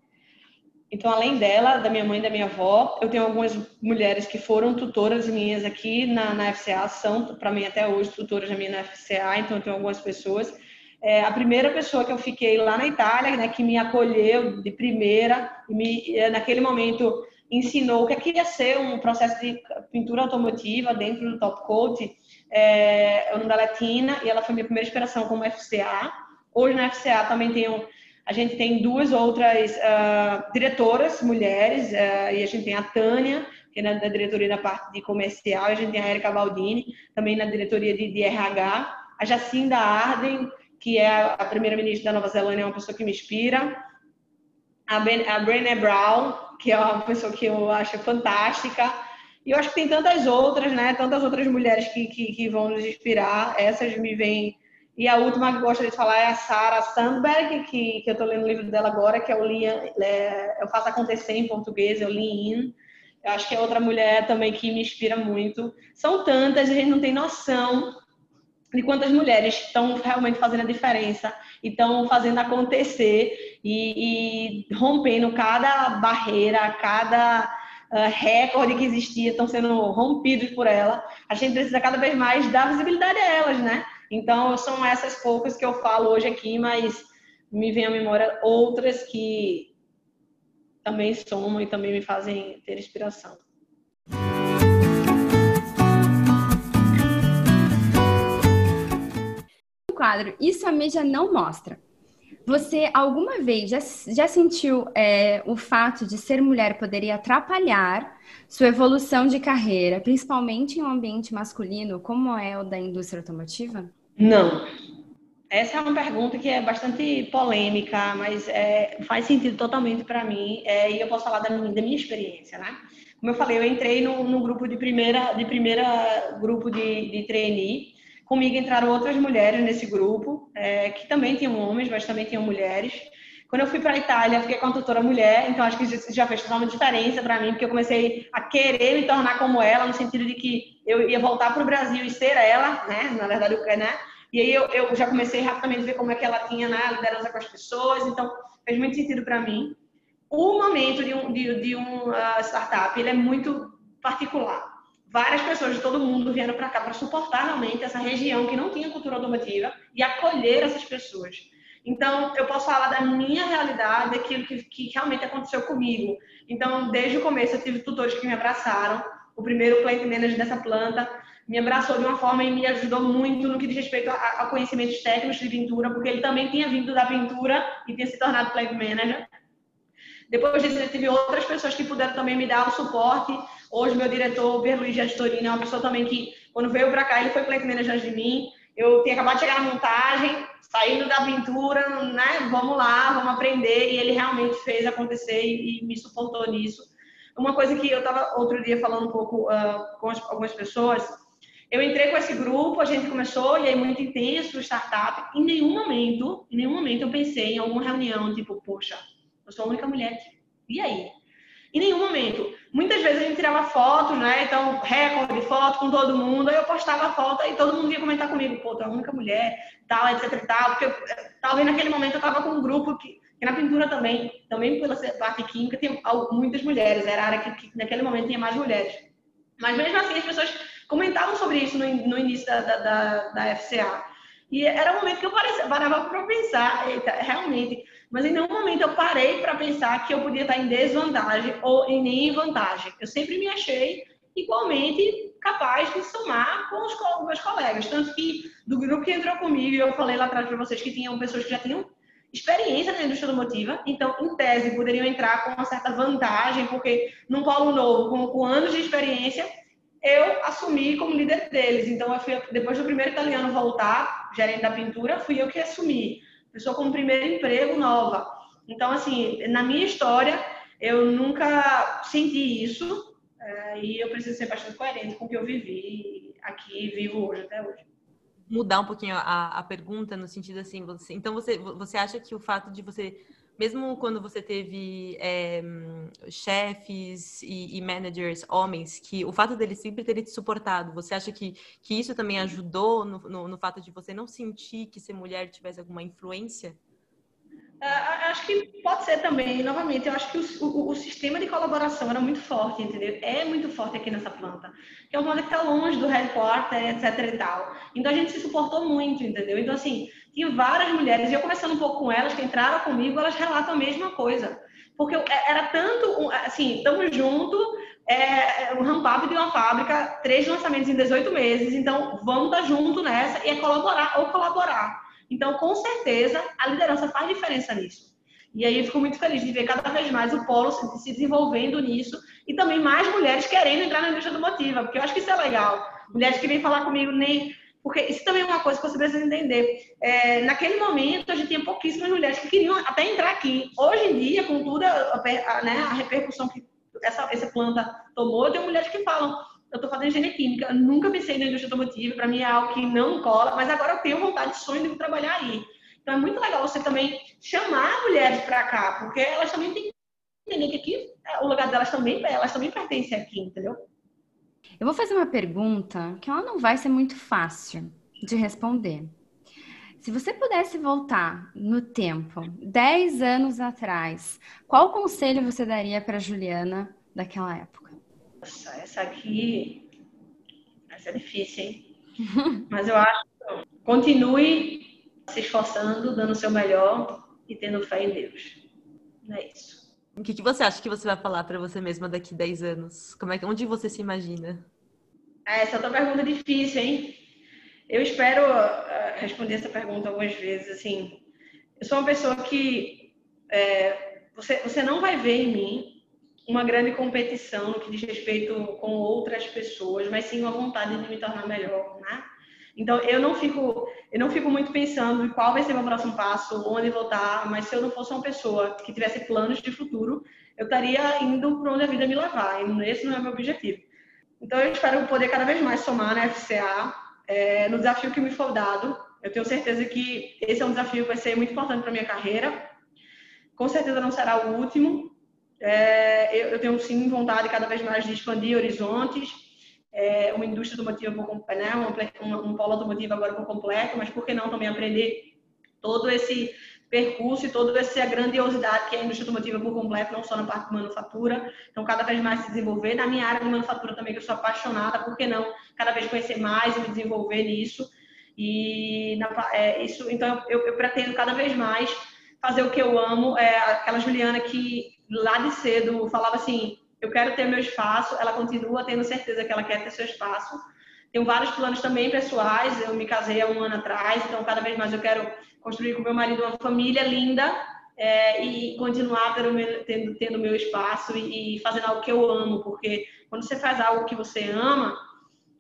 Então, além dela, da minha mãe e da minha avó, eu tenho algumas mulheres que foram tutoras minhas aqui na, na FCA, são para mim até hoje tutoras da minha na FCA, então eu tenho algumas pessoas. É, a primeira pessoa que eu fiquei lá na Itália, né, que me acolheu de primeira, me, é, naquele momento ensinou o que, é que ia ser um processo de pintura automotiva dentro do Top Coat. É, o nome da Latina e ela foi minha primeira inspiração como FCA. Hoje na FCA também tenho, a gente tem duas outras uh, diretoras mulheres uh, e a gente tem a Tânia, que é na, diretoria da parte de comercial, e a gente tem a Erika Baldini, também na diretoria de, de RH, a Jacinda Arden, que é a primeira-ministra da Nova Zelândia, é uma pessoa que me inspira, a, ben, a Brené Brown, que é uma pessoa que eu acho fantástica. E eu acho que tem tantas outras, né? Tantas outras mulheres que, que, que vão nos inspirar. Essas me vêm. E a última que gostaria de falar é a Sarah Sandberg, que, que eu estou lendo o livro dela agora, que é o Lean, é, Eu Faço Acontecer em português, é o Lean In. Eu acho que é outra mulher também que me inspira muito. São tantas, a gente não tem noção de quantas mulheres estão realmente fazendo a diferença estão fazendo acontecer e, e, rompendo cada barreira, cada uh, recorde que existia, estão sendo rompidos por ela. A gente precisa cada vez mais dar visibilidade a elas, né? Então, são essas poucas que eu falo hoje aqui, mas me vem à memória outras que também somam e também me fazem ter inspiração. Quadro Isso a Mídia Não Mostra. Você alguma vez já, já sentiu é, o fato de ser mulher poderia atrapalhar sua evolução de carreira, principalmente em um ambiente masculino, como é o da indústria automotiva? Não. Essa é uma pergunta que é bastante polêmica, mas é, faz sentido totalmente para mim é, e eu posso falar da minha, da minha, experiência, né? Como eu falei, eu entrei no grupo de primeira, de primeira grupo de, de trainee Comigo entraram outras mulheres nesse grupo, é, que também tinham homens, mas também tinham mulheres. Quando eu fui para a Itália, fiquei com a tutora mulher, então acho que isso já fez toda uma diferença para mim, porque eu comecei a querer me tornar como ela, no sentido de que eu ia voltar para o Brasil e ser ela, né? Na verdade, né? E aí eu, eu já comecei rapidamente a ver como é que ela tinha né, liderança com as pessoas, então fez muito sentido para mim. O momento de um, de, de um uh, startup, ele é muito particular. Várias pessoas de todo mundo vieram para cá para suportar realmente essa região que não tinha cultura automotiva e acolher essas pessoas. Então, eu posso falar da minha realidade, daquilo que, que realmente aconteceu comigo. Então, desde o começo, eu tive tutores que me abraçaram. O primeiro plant manager dessa planta me abraçou de uma forma e me ajudou muito no que diz respeito a, a conhecimentos técnicos de pintura, porque ele também tinha vindo da pintura e tinha se tornado plant manager. Depois disso, eu tive outras pessoas que puderam também me dar o suporte. Hoje, meu diretor, o Berluigi Astorino, é uma pessoa também que, quando veio para cá, ele foi plant manager de mim. Eu tinha acabado de chegar na montagem, saindo da pintura, né? Vamos lá, vamos aprender. E ele realmente fez acontecer e, me suportou nisso. Uma coisa que eu estava outro dia falando um pouco uh, com as, algumas pessoas, eu entrei com esse grupo, a gente começou e aí muito intenso, startup. Em nenhum momento, em nenhum momento eu pensei em alguma reunião tipo, poxa, eu sou a única mulher aqui. E aí? Em nenhum momento. Muitas vezes a gente tirava fotos, né? Então, recorde, foto com todo mundo. Aí eu postava a foto e todo mundo ia comentar comigo. Pô, tu é a única mulher, tal, etc tal. Porque talvez naquele momento eu tava com um grupo que, que na pintura também, também pela parte química, tem muitas mulheres. Era a área que, que naquele momento tinha mais mulheres. Mas mesmo assim, as pessoas comentavam sobre isso no, no início da, da, da, da FCA. E era um momento que eu parava para pensar, eita, realmente. Mas em nenhum momento eu parei para pensar que eu podia estar em desvantagem ou em nem em vantagem. Eu sempre me achei igualmente capaz de somar com os, meus colegas. Tanto que do grupo que entrou comigo, eu falei lá atrás para vocês que tinham pessoas que já tinham experiência na indústria automotiva, então, em tese, poderiam entrar com uma certa vantagem, porque num polo novo, com, com anos de experiência, eu assumi como líder deles. Então, eu fui, depois do primeiro italiano voltar, gerente da pintura, fui eu que assumi. Pessoa como primeiro emprego nova. Então, assim, na minha história, eu nunca senti isso é, e eu preciso ser bastante coerente com o que eu vivi aqui e vivo hoje, até hoje. Mudar um pouquinho a, a pergunta no sentido assim, você, então você, você acha que o fato de você mesmo quando você teve é, chefes e, e, managers homens, que o fato deles sempre terem te suportado, você acha que, que isso também ajudou no, no, no fato de você não sentir que ser mulher tivesse alguma influência? Uh, acho que pode ser também. Novamente, eu acho que o, o, o, sistema de colaboração era muito forte, entendeu? É muito forte aqui nessa planta. Que é uma que está longe do headquarter, etc e tal. Então, a gente se suportou muito, entendeu? Então, assim, tinha várias mulheres, e eu conversando um pouco com elas, que entraram comigo, elas relatam a mesma coisa. Porque é, era tanto, assim, estamos juntos, é, um ramp-up de uma fábrica, três lançamentos em 18 meses, então vamos estar junto nessa e é colaborar ou colaborar. Então, com certeza, a liderança faz diferença nisso. E aí eu fico muito feliz de ver cada vez mais o polo se desenvolvendo nisso e também mais mulheres querendo entrar na indústria automotiva, porque eu acho que isso é legal. Mulheres que vêm falar comigo, nem. Porque isso também é uma coisa que você precisa entender. É, naquele momento, a gente tinha pouquíssimas mulheres que queriam até entrar aqui. Hoje em dia, com toda a, a, né, a repercussão que essa, essa planta tomou, tem mulheres que falam: eu estou fazendo engenharia química, nunca pensei na indústria automotiva, para mim é algo que não cola, mas agora eu tenho vontade, sonho de trabalhar aí. Então é muito legal você também chamar mulheres para cá, porque elas também têm que entender que aqui é, o lugar delas também, elas também pertencem aqui, entendeu? Eu vou fazer uma pergunta que ela não vai ser muito fácil de responder. Se você pudesse voltar no tempo, 10 anos atrás, qual conselho você daria para Juliana daquela época? Nossa, essa aqui. Essa é difícil, hein? [laughs] Mas eu acho que continue se esforçando, dando o seu melhor e tendo fé em Deus. É isso. O que, que você acha que você vai falar para você mesma daqui 10 anos? Como é que, onde você se imagina? Essa é outra pergunta difícil, hein? Eu espero uh, responder essa pergunta algumas vezes. Assim, eu sou uma pessoa que é, você, você não vai ver em mim uma grande competição no que diz respeito com outras pessoas, mas sim uma vontade de me tornar melhor, né? Então eu não fico, eu não fico muito pensando em qual vai ser meu próximo passo, onde voltar, mas se eu não fosse uma pessoa que tivesse planos de futuro, eu estaria indo para onde a vida me levar. E esse não é meu objetivo. Então eu espero poder cada vez mais somar na FCA, é, no desafio que me for dado. Eu tenho certeza que esse é um desafio que vai ser muito importante para minha carreira. Com certeza não será o último, é, eu, tenho sim vontade cada vez mais de expandir horizontes, é, uma indústria automotiva, né, um, um, um polo automotivo agora por completo, mas por que não também aprender todo esse percurso e toda essa grandiosidade que é a indústria automotiva por completo, não só na parte de manufatura. Então, cada vez mais se desenvolver. Na minha área de manufatura também, que eu sou apaixonada, por que não cada vez conhecer mais e me desenvolver nisso? E na, é, isso, então, eu, eu, pretendo cada vez mais fazer o que eu amo. É, aquela Juliana que lá de cedo falava assim: eu quero ter meu espaço, ela continua tendo certeza que ela quer ter seu espaço. Tenho vários planos também pessoais. Eu me casei há um ano atrás, então cada vez mais eu quero construir com meu marido uma família linda é, e continuar tendo, tendo, tendo meu espaço e, e fazendo algo que eu amo, porque quando você faz algo que você ama,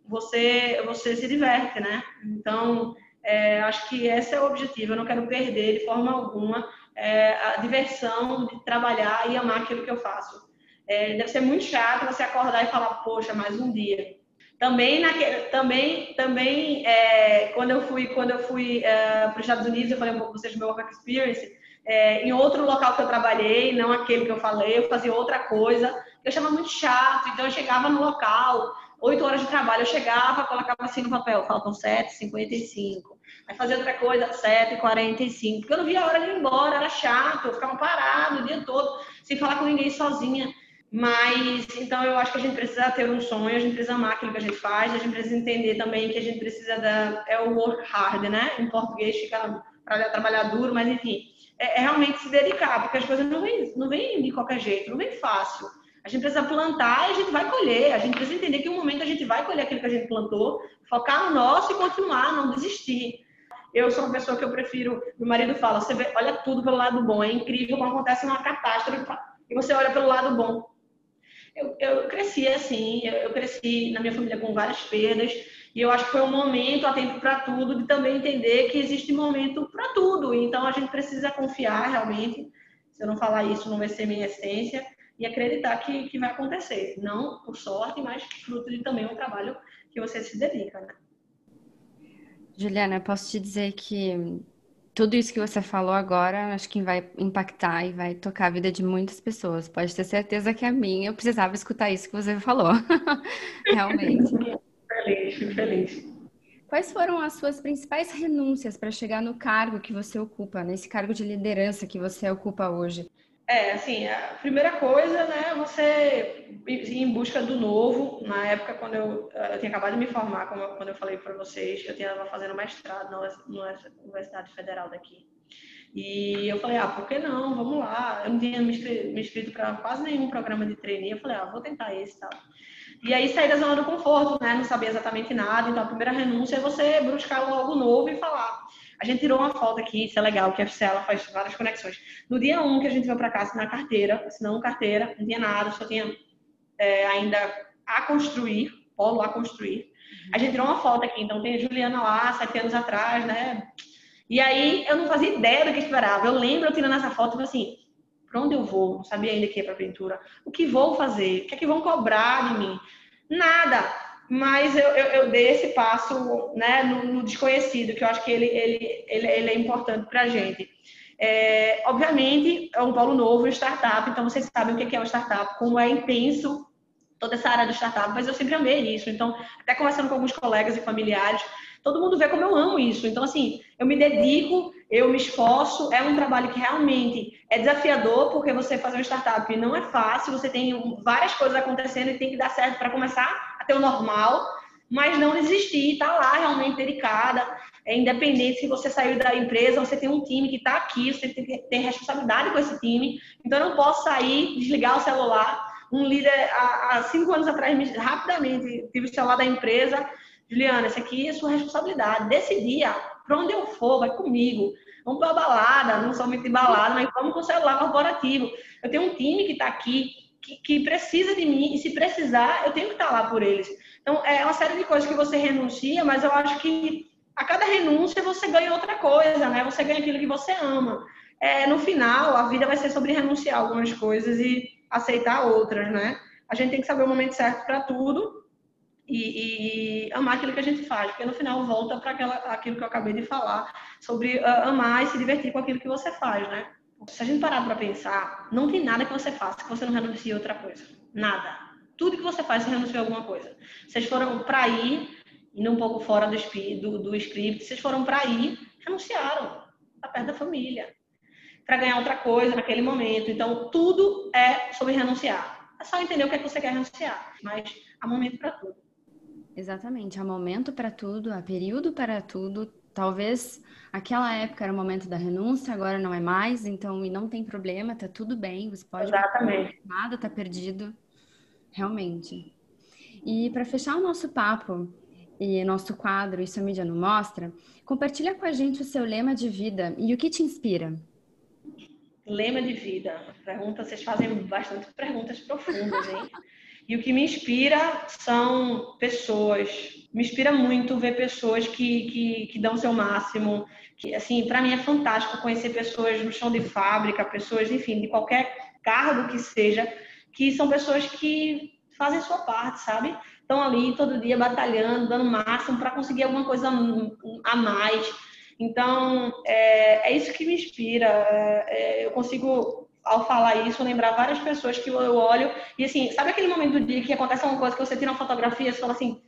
você você se diverte, né? Então é, acho que esse é o objetivo. Eu não quero perder de forma alguma é, a diversão de trabalhar e amar aquilo que eu faço. É, deve ser muito chato você acordar e falar, poxa, mais um dia. Também, naquele, também, também é, quando eu fui, quando eu fui é, para os Estados Unidos, eu falei um pouco para vocês do meu work experience, é, em outro local que eu trabalhei, não aquele que eu falei, eu fazia outra coisa, eu achava muito chato, então eu chegava no local, oito horas de trabalho, eu chegava, colocava assim no papel, faltam 7h55, aí fazia outra coisa, 7h45, porque eu não via a hora de ir embora, era chato, eu ficava parado o dia todo, sem falar com ninguém sozinha. Mas, então, eu acho que a gente precisa ter um sonho, a gente precisa amar aquilo que a gente faz, a gente precisa entender também que a gente precisa da. É o work hard, né? Em português fica para trabalhar duro, mas enfim, é, é, realmente se dedicar, porque as coisas não vêm não vem de qualquer jeito, não vem fácil. A gente precisa plantar e a gente vai colher. A gente precisa entender que um momento a gente vai colher aquilo que a gente plantou, focar no nosso e continuar, não desistir. Eu sou uma pessoa que eu prefiro. Meu marido fala: você vê, olha tudo pelo lado bom. É incrível quando acontece uma catástrofe e você olha pelo lado bom eu, eu cresci assim, eu, eu cresci na minha família com várias perdas, e eu acho que foi um momento, há tempo para tudo, de também entender que existe momento para tudo. Então a gente precisa confiar realmente. Se eu não falar isso, não vai ser minha essência. E acreditar que, que vai acontecer. Não por sorte, mas fruto de também um trabalho que você se dedica, né? Juliana, posso te dizer que tudo isso que você falou agora, acho que vai impactar e vai tocar a vida de muitas pessoas. Pode ter certeza que a minha, eu precisava escutar isso que você [laughs] falou. Realmente. Feliz, fico feliz. Quais foram as suas principais renúncias para chegar no cargo que você ocupa, nesse cargo de liderança que você ocupa hoje? É, assim, a primeira coisa, né, você ir em busca do novo. Na época, quando eu, eu tinha acabado de me formar, como, quando eu falei para vocês, eu estava fazendo mestrado na Universidade Federal daqui. E eu falei, ah, por que não? Vamos lá. Eu não tinha me inscrito para quase nenhum programa de trainee. Eu falei, ah, vou tentar esse e tal. E aí sair da zona do conforto, né? Não sabia exatamente nada. Então a primeira renúncia é você buscar algo novo e falar. A gente tirou uma foto aqui, isso é legal, que a ela faz várias conexões. No dia 1 um que a gente veio para cá assinar carteira, assinando carteira, não tinha nada, só tinha é, ainda a construir, polo a construir. A gente tirou uma foto aqui, então tem a Juliana lá, sete anos atrás, né? E aí eu não fazia ideia do que esperava. Eu lembro eu tirando essa foto, assim, para onde eu vou? Não sabia ainda que ia para pintura. O que vou fazer? O que é que vão cobrar de mim? Nada mas eu, eu, eu, dei esse passo né, no, no, desconhecido, que eu acho que ele, ele, ele, ele é importante para a gente. É, obviamente, é um polo novo, startup, então vocês sabem o que é uma startup, como é intenso toda essa área do startup, mas eu sempre amei isso. Então, até conversando com alguns colegas e familiares, todo mundo vê como eu amo isso. Então, assim, eu me dedico, eu me esforço, é um trabalho que realmente é desafiador, porque você fazer uma startup não é fácil, você tem várias coisas acontecendo e tem que dar certo para começar ter o normal, mas não desistir, tá lá realmente dedicada, é independente se você saiu da empresa, você tem um time que está aqui, você tem ter responsabilidade com esse time, então eu não posso sair, desligar o celular. Um líder, há, há cinco anos atrás, rapidamente, tive o celular da empresa, Juliana, essa aqui é sua responsabilidade, desse dia, para onde eu for, vai comigo, vamos para balada, não somente balada, mas vamos com o celular corporativo. Eu tenho um time que está aqui, que, que, precisa de mim e se precisar, eu tenho que estar lá por eles. Então, é uma série de coisas que você renuncia, mas eu acho que a cada renúncia você ganha outra coisa, né? Você ganha aquilo que você ama. É, no final, a vida vai ser sobre renunciar algumas coisas e aceitar outras, né? A gente tem que saber o momento certo para tudo e, e, amar aquilo que a gente faz, porque no final volta para aquilo que eu acabei de falar sobre uh, amar e se divertir com aquilo que você faz, né? Se a gente parar para pensar, não tem nada que você faça que você não renuncie a outra coisa. Nada. Tudo que você faz, você renuncia a alguma coisa. Vocês foram para ir, indo um pouco fora do, do, do script, vocês foram para ir, renunciaram. Tá perto da família. para ganhar outra coisa naquele momento. Então, tudo é sobre renunciar. É só entender o que é que você quer renunciar, mas há momento para tudo. Exatamente, há momento para tudo, há período para tudo. Talvez aquela época era o momento da renúncia, agora não é mais, então e não tem problema, tá tudo bem, você pode Exatamente. nada tá perdido. Realmente. E para fechar o nosso papo e nosso quadro Isso a Mídia Não Mostra, compartilha com a gente o seu lema de vida e o que te inspira. Lema de vida. Pergunta, vocês fazem bastante perguntas profundas, hein? E o que me inspira são pessoas. Me inspira muito ver pessoas que, que, que dão seu máximo. Que, assim, para mim é fantástico conhecer pessoas no chão de fábrica, pessoas, enfim, de qualquer cargo que seja, que são pessoas que fazem sua parte, sabe? Estão ali todo dia batalhando, dando máximo para conseguir alguma coisa a mais. Então, é, é isso que me inspira. É, é eu consigo ao falar isso, lembrar várias pessoas que eu olho e assim, sabe aquele momento do dia que acontece uma coisa que você tira uma fotografia e fala assim,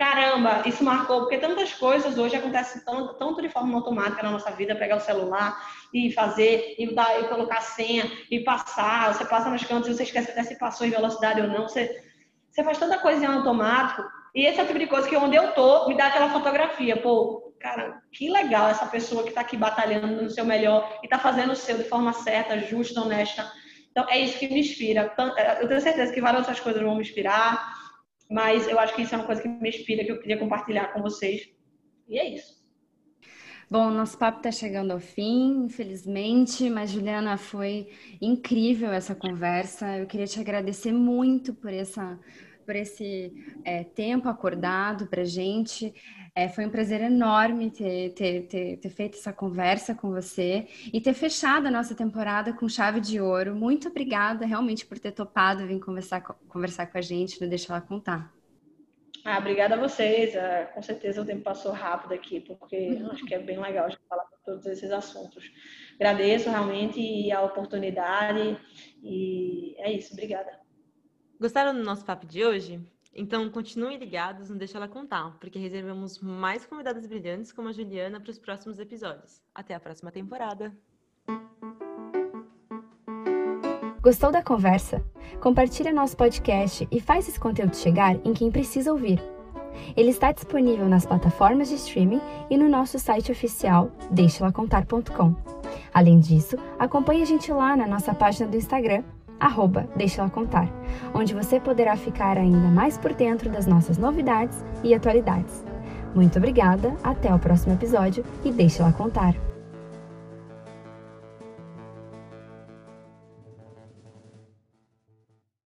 caramba, isso marcou, porque tantas coisas hoje acontecem tanto, tanto de forma automática na nossa vida, pegar o celular e fazer, e, dar, e colocar senha, e passar, você passa nos cantos e você esquece até se passou em velocidade ou não, você, você faz tanta coisa em automático, e esse é o tipo de coisa que onde eu tô, me dá aquela fotografia, pô, cara, que legal essa pessoa que está aqui batalhando no seu melhor e está fazendo o seu de forma certa, justa, honesta. Então, é isso que me inspira. Eu tenho certeza que várias outras coisas vão me inspirar, mas eu acho que isso é uma coisa que me inspira, que eu queria compartilhar com vocês. E é isso. Bom, nosso papo está chegando ao fim, infelizmente, mas Juliana, foi incrível essa conversa. Eu queria te agradecer muito por essa por esse é, tempo acordado para gente. É, foi um prazer enorme ter, ter, ter, ter, feito essa conversa com você e ter fechado a nossa temporada com chave de ouro. Muito obrigada realmente por ter topado vir conversar, conversar com a gente, não deixa ela contar. Ah, obrigada a vocês. É, com certeza o tempo passou rápido aqui, porque acho que é bem legal a gente falar todos esses assuntos. Agradeço realmente a oportunidade e é isso. Obrigada. Gostaram do nosso papo de hoje? Então, continuem ligados, não deixe ela contar, porque reservamos mais convidadas brilhantes como a Juliana para os próximos episódios. Até a próxima temporada! Gostou da conversa? Compartilha nosso podcast e faz esse conteúdo chegar em quem precisa ouvir. Ele está disponível nas plataformas de streaming e no nosso site oficial deixelacontar.com. Além disso, acompanhe a gente lá na nossa página do Instagram arroba Deixa Ela Contar, onde você poderá ficar ainda mais por dentro das nossas novidades e atualidades. Muito obrigada, até o próximo episódio e Deixa Ela Contar.